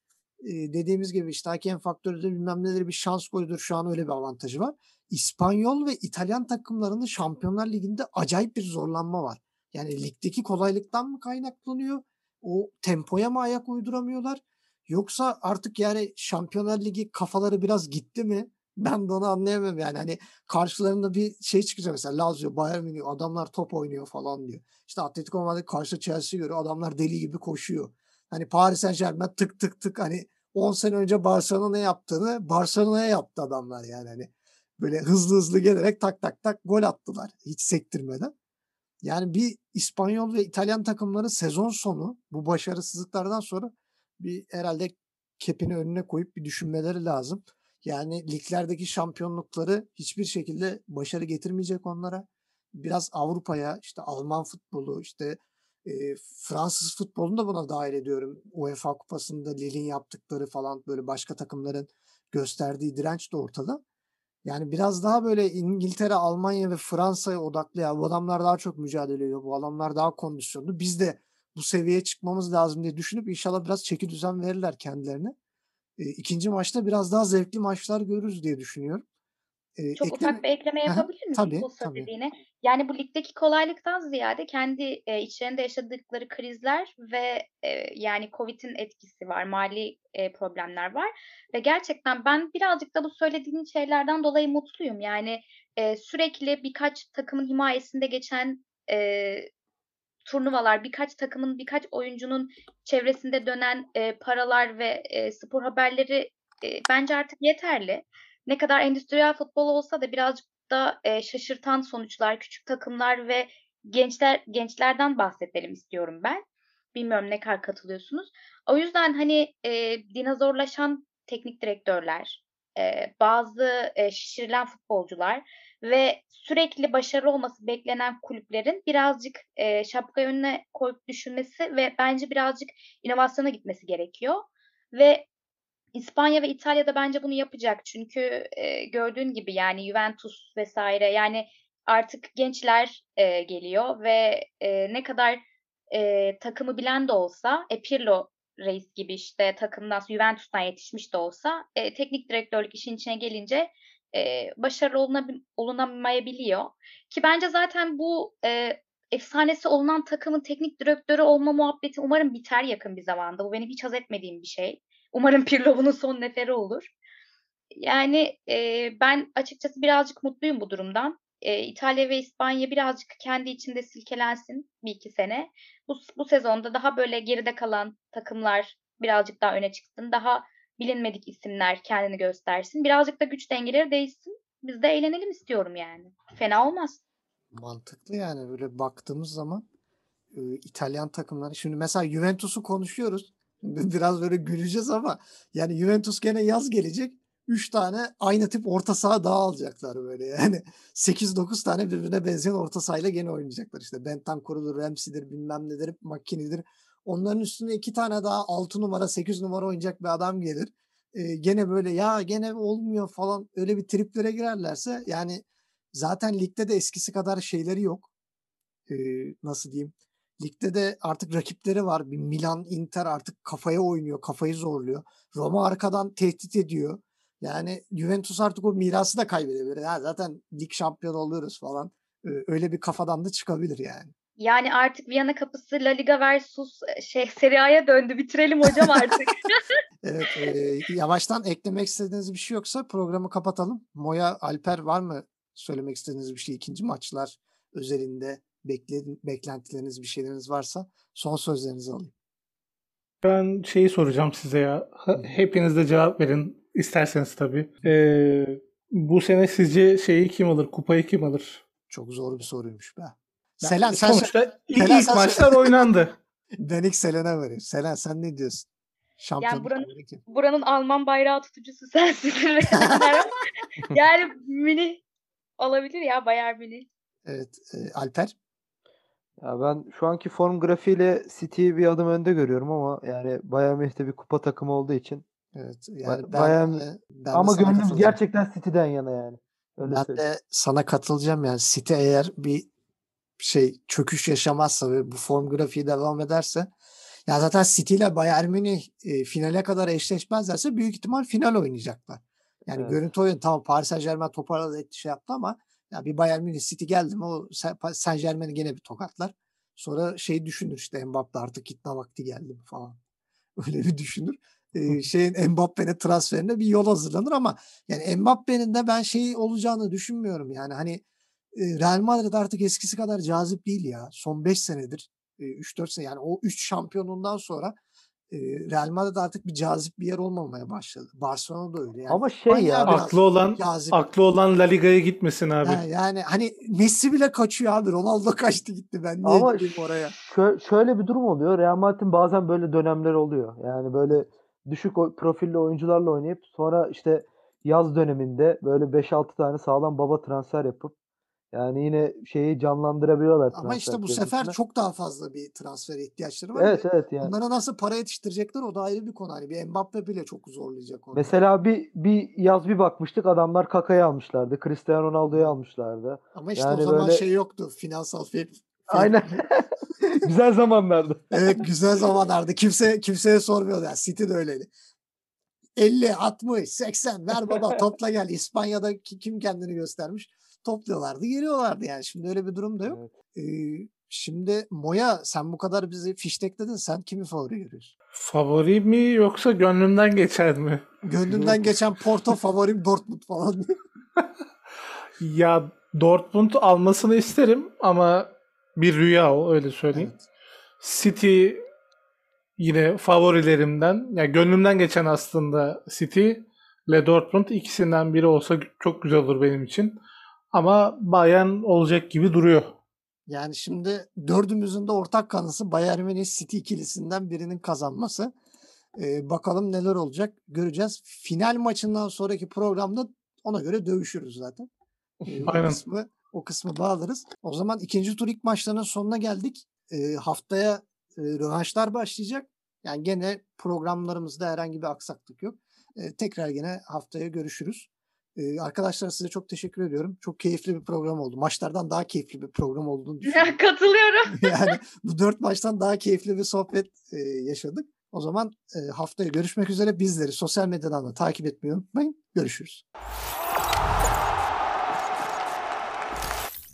e, dediğimiz gibi işte hakem faktörü de bilmem neleri bir şans golüdür. Şu an öyle bir avantajı var. İspanyol ve İtalyan takımlarının Şampiyonlar Ligi'nde acayip bir zorlanma var. Yani ligdeki kolaylıktan mı kaynaklanıyor? O tempoya mı ayak uyduramıyorlar? Yoksa artık yani Şampiyonlar Ligi kafaları biraz gitti mi? Ben de onu anlayamıyorum yani. Hani karşılarında bir şey çıkacak mesela Lazio, Bayern Münih adamlar top oynuyor falan diyor. İşte Atletico Madrid karşı Chelsea görüyor adamlar deli gibi koşuyor. Hani Paris Saint Germain tık tık tık hani 10 sene önce Barcelona ne yaptığını Barcelona'ya yaptı adamlar yani. Hani böyle hızlı hızlı gelerek tak tak tak gol attılar hiç sektirmeden. Yani bir İspanyol ve İtalyan takımları sezon sonu bu başarısızlıklardan sonra bir herhalde kepini önüne koyup bir düşünmeleri lazım. Yani liglerdeki şampiyonlukları hiçbir şekilde başarı getirmeyecek onlara. Biraz Avrupa'ya işte Alman futbolu işte e, Fransız futbolunu da buna dahil ediyorum. UEFA kupasında Lille'in yaptıkları falan böyle başka takımların gösterdiği direnç de ortada. Yani biraz daha böyle İngiltere, Almanya ve Fransa'ya odaklı ya bu adamlar daha çok mücadele ediyor. Bu adamlar daha kondisyonlu. Biz de bu seviyeye çıkmamız lazım diye düşünüp inşallah biraz çeki düzen verirler kendilerine. E, ikinci maçta biraz daha zevkli maçlar görürüz diye düşünüyorum. E, Çok ekleme... ufak bir ekleme yapabilir miyim? Tabii, bu tabii. Dediğine? Yani bu ligdeki kolaylıktan ziyade kendi e, içlerinde yaşadıkları krizler ve e, yani Covid'in etkisi var, mali e, problemler var ve gerçekten ben birazcık da bu söylediğin şeylerden dolayı mutluyum. Yani e, sürekli birkaç takımın himayesinde geçen e, turnuvalar, birkaç takımın, birkaç oyuncunun çevresinde dönen e, paralar ve e, spor haberleri e, bence artık yeterli. Ne kadar endüstriyel futbol olsa da birazcık da e, şaşırtan sonuçlar, küçük takımlar ve gençler gençlerden bahsedelim istiyorum ben. Bilmiyorum ne kadar katılıyorsunuz. O yüzden hani e, dinozorlaşan teknik direktörler, e, bazı e, şişirilen futbolcular ve sürekli başarılı olması beklenen kulüplerin birazcık e, şapka önüne koyup düşünmesi ve bence birazcık inovasyona gitmesi gerekiyor. Ve İspanya ve İtalya'da bence bunu yapacak. Çünkü e, gördüğün gibi yani Juventus vesaire yani artık gençler e, geliyor ve e, ne kadar e, takımı bilen de olsa e, Pirlo reis gibi işte takımdan Juventus'tan yetişmiş de olsa e, teknik direktörlük işin içine gelince e, başarılı olunab- olunamayabiliyor. Ki bence zaten bu e, efsanesi olunan takımın teknik direktörü olma muhabbeti umarım biter yakın bir zamanda. Bu benim hiç haz etmediğim bir şey. Umarım Pirlo bunun son neferi olur. Yani e, ben açıkçası birazcık mutluyum bu durumdan. E, İtalya ve İspanya birazcık kendi içinde silkelensin bir iki sene. Bu, bu sezonda daha böyle geride kalan takımlar birazcık daha öne çıksın. Daha bilinmedik isimler kendini göstersin. Birazcık da güç dengeleri değişsin. Biz de eğlenelim istiyorum yani. Fena olmaz. Mantıklı yani böyle baktığımız zaman e, İtalyan takımları. Şimdi mesela Juventus'u konuşuyoruz. Biraz böyle güleceğiz ama yani Juventus gene yaz gelecek. 3 tane aynı tip orta saha daha alacaklar böyle yani. 8-9 tane birbirine benzeyen orta sahayla gene oynayacaklar. İşte Bentancur'dur, Ramsey'dir, bilmem nedir, McKinney'dir. Onların üstüne iki tane daha 6 numara 8 numara oynayacak bir adam gelir. Ee, gene böyle ya gene olmuyor falan öyle bir triplere girerlerse yani zaten ligde de eskisi kadar şeyleri yok. Ee, nasıl diyeyim? Ligde de artık rakipleri var. Bir Milan, Inter artık kafaya oynuyor, kafayı zorluyor. Roma arkadan tehdit ediyor. Yani Juventus artık o mirası da kaybedebilir. Ha, zaten lig şampiyonu oluyoruz falan. Ee, öyle bir kafadan da çıkabilir yani. Yani artık Viyana kapısı La Liga versus e, şey Serie A'ya döndü. Bitirelim hocam artık. evet, e, yavaştan eklemek istediğiniz bir şey yoksa programı kapatalım. Moya, Alper var mı söylemek istediğiniz bir şey ikinci maçlar özelinde bekle, beklentileriniz bir şeyleriniz varsa son sözlerinizi alayım. Ben şeyi soracağım size ya. Hepiniz de cevap verin. isterseniz tabii. Ee, bu sene sizce şeyi kim alır? Kupayı kim alır? Çok zor bir soruymuş be. Selen sen sonuçta ilk, Selen, ilk sen- maçlar oynandı. ben ilk Selen'e vereyim. Selen sen ne diyorsun? Şampiyon buranın- Buranın Alman bayrağı tutucusu sensin. yani Münih olabilir ya Bayern Münih. Evet. e, Alper. Ya ben şu anki form grafiğiyle City'yi bir adım önde görüyorum ama yani Bayern Münih'te bir kupa takımı olduğu için. Evet. Yani Ba- ben, Bayern- ben ama gönlüm gerçekten City'den yana yani. Öyle Ben söyleyeyim. de sana katılacağım yani City eğer bir şey çöküş yaşamazsa ve bu form grafiği devam ederse ya zaten City ile Bayern Münih e, finale kadar eşleşmezlerse büyük ihtimal final oynayacaklar. Yani Evet. görüntü oyunu tamam Paris Saint Germain toparladı etti şey yaptı ama ya bir Bayern Münih City geldi mi o Sa- Saint Germain'i gene bir tokatlar. Sonra şey düşünür işte Mbappe artık gitme vakti geldi mi falan. Öyle bir düşünür. Ee, şeyin Mbappe'nin transferine bir yol hazırlanır ama yani Mbappe'nin de ben şey olacağını düşünmüyorum. Yani hani Real Madrid artık eskisi kadar cazip değil ya. Son 5 senedir, 3-4 sene yani o 3 şampiyonundan sonra Real Madrid artık bir cazip bir yer olmamaya başladı. Barcelona da öyle. Yani ama şey ya aklı olan cazip. aklı olan La Liga'ya gitmesin abi. Ha, yani hani Messi bile kaçıyor abi. Ronaldo kaçtı gitti. Ben niye Ama gideyim oraya? Şö- şöyle bir durum oluyor. Real Madrid'in bazen böyle dönemler oluyor. Yani böyle düşük profilli oyuncularla oynayıp sonra işte yaz döneminde böyle 5-6 tane sağlam baba transfer yapıp yani yine şeyi canlandırabiliyorlar Ama işte bu sefer çok daha fazla bir transfer ihtiyaçları var. Evet ve evet yani. Bunlara nasıl para yetiştirecekler o da ayrı bir konu. Hani bir Mbappe bile çok zorlayacak onu. Mesela bir bir yaz bir bakmıştık adamlar Kaka'yı almışlardı. Cristiano Ronaldo'yu almışlardı. Ama işte o yani zaman böyle- şey yoktu. Finansal fair. Aynen. Güzel zamanlardı. Evet güzel zamanlardı. Kimse kimseye sormuyordu. Yani City de öyleydi. 50, 60, 80 ver baba topla gel. İspanya'da ki- kim kendini göstermiş? Topluyorlardı, geliyorlardı yani. Şimdi öyle bir durum da yok. Evet. Ee, şimdi Moya sen bu kadar bizi fiştekledin. Sen kimi favori görüyorsun? Favori mi yoksa gönlümden geçer mi? Gönlünden geçen Porto favorim Dortmund falan. Ya Dortmund almasını isterim ama bir rüya o öyle söyleyeyim. evet. City yine favorilerimden. Ya gönlümden geçen aslında City ile Dortmund ikisinden biri olsa çok güzel olur benim için. Ama Bayern olacak gibi duruyor. Yani şimdi dördümüzün de ortak kanısı Bayern Münih City ikilisinden birinin kazanması. Ee, bakalım neler olacak göreceğiz. Final maçından sonraki programda ona göre dövüşürüz zaten. Ee, o Aynen. kısmı o kısmı bağlarız. O zaman ikinci tur ilk maçlarının sonuna geldik. Ee, haftaya e, rövanşlar başlayacak. Yani gene programlarımızda herhangi bir aksaklık yok. Ee, tekrar gene haftaya görüşürüz. Ee, arkadaşlar size çok teşekkür ediyorum. Çok keyifli bir program oldu. Maçlardan daha keyifli bir program olduğunu düşünüyorum. Katılıyorum. yani bu dört maçtan daha keyifli bir sohbet e, yaşadık. O zaman e, haftaya görüşmek üzere. Bizleri sosyal medyadan da takip etmeyi unutmayın. Görüşürüz.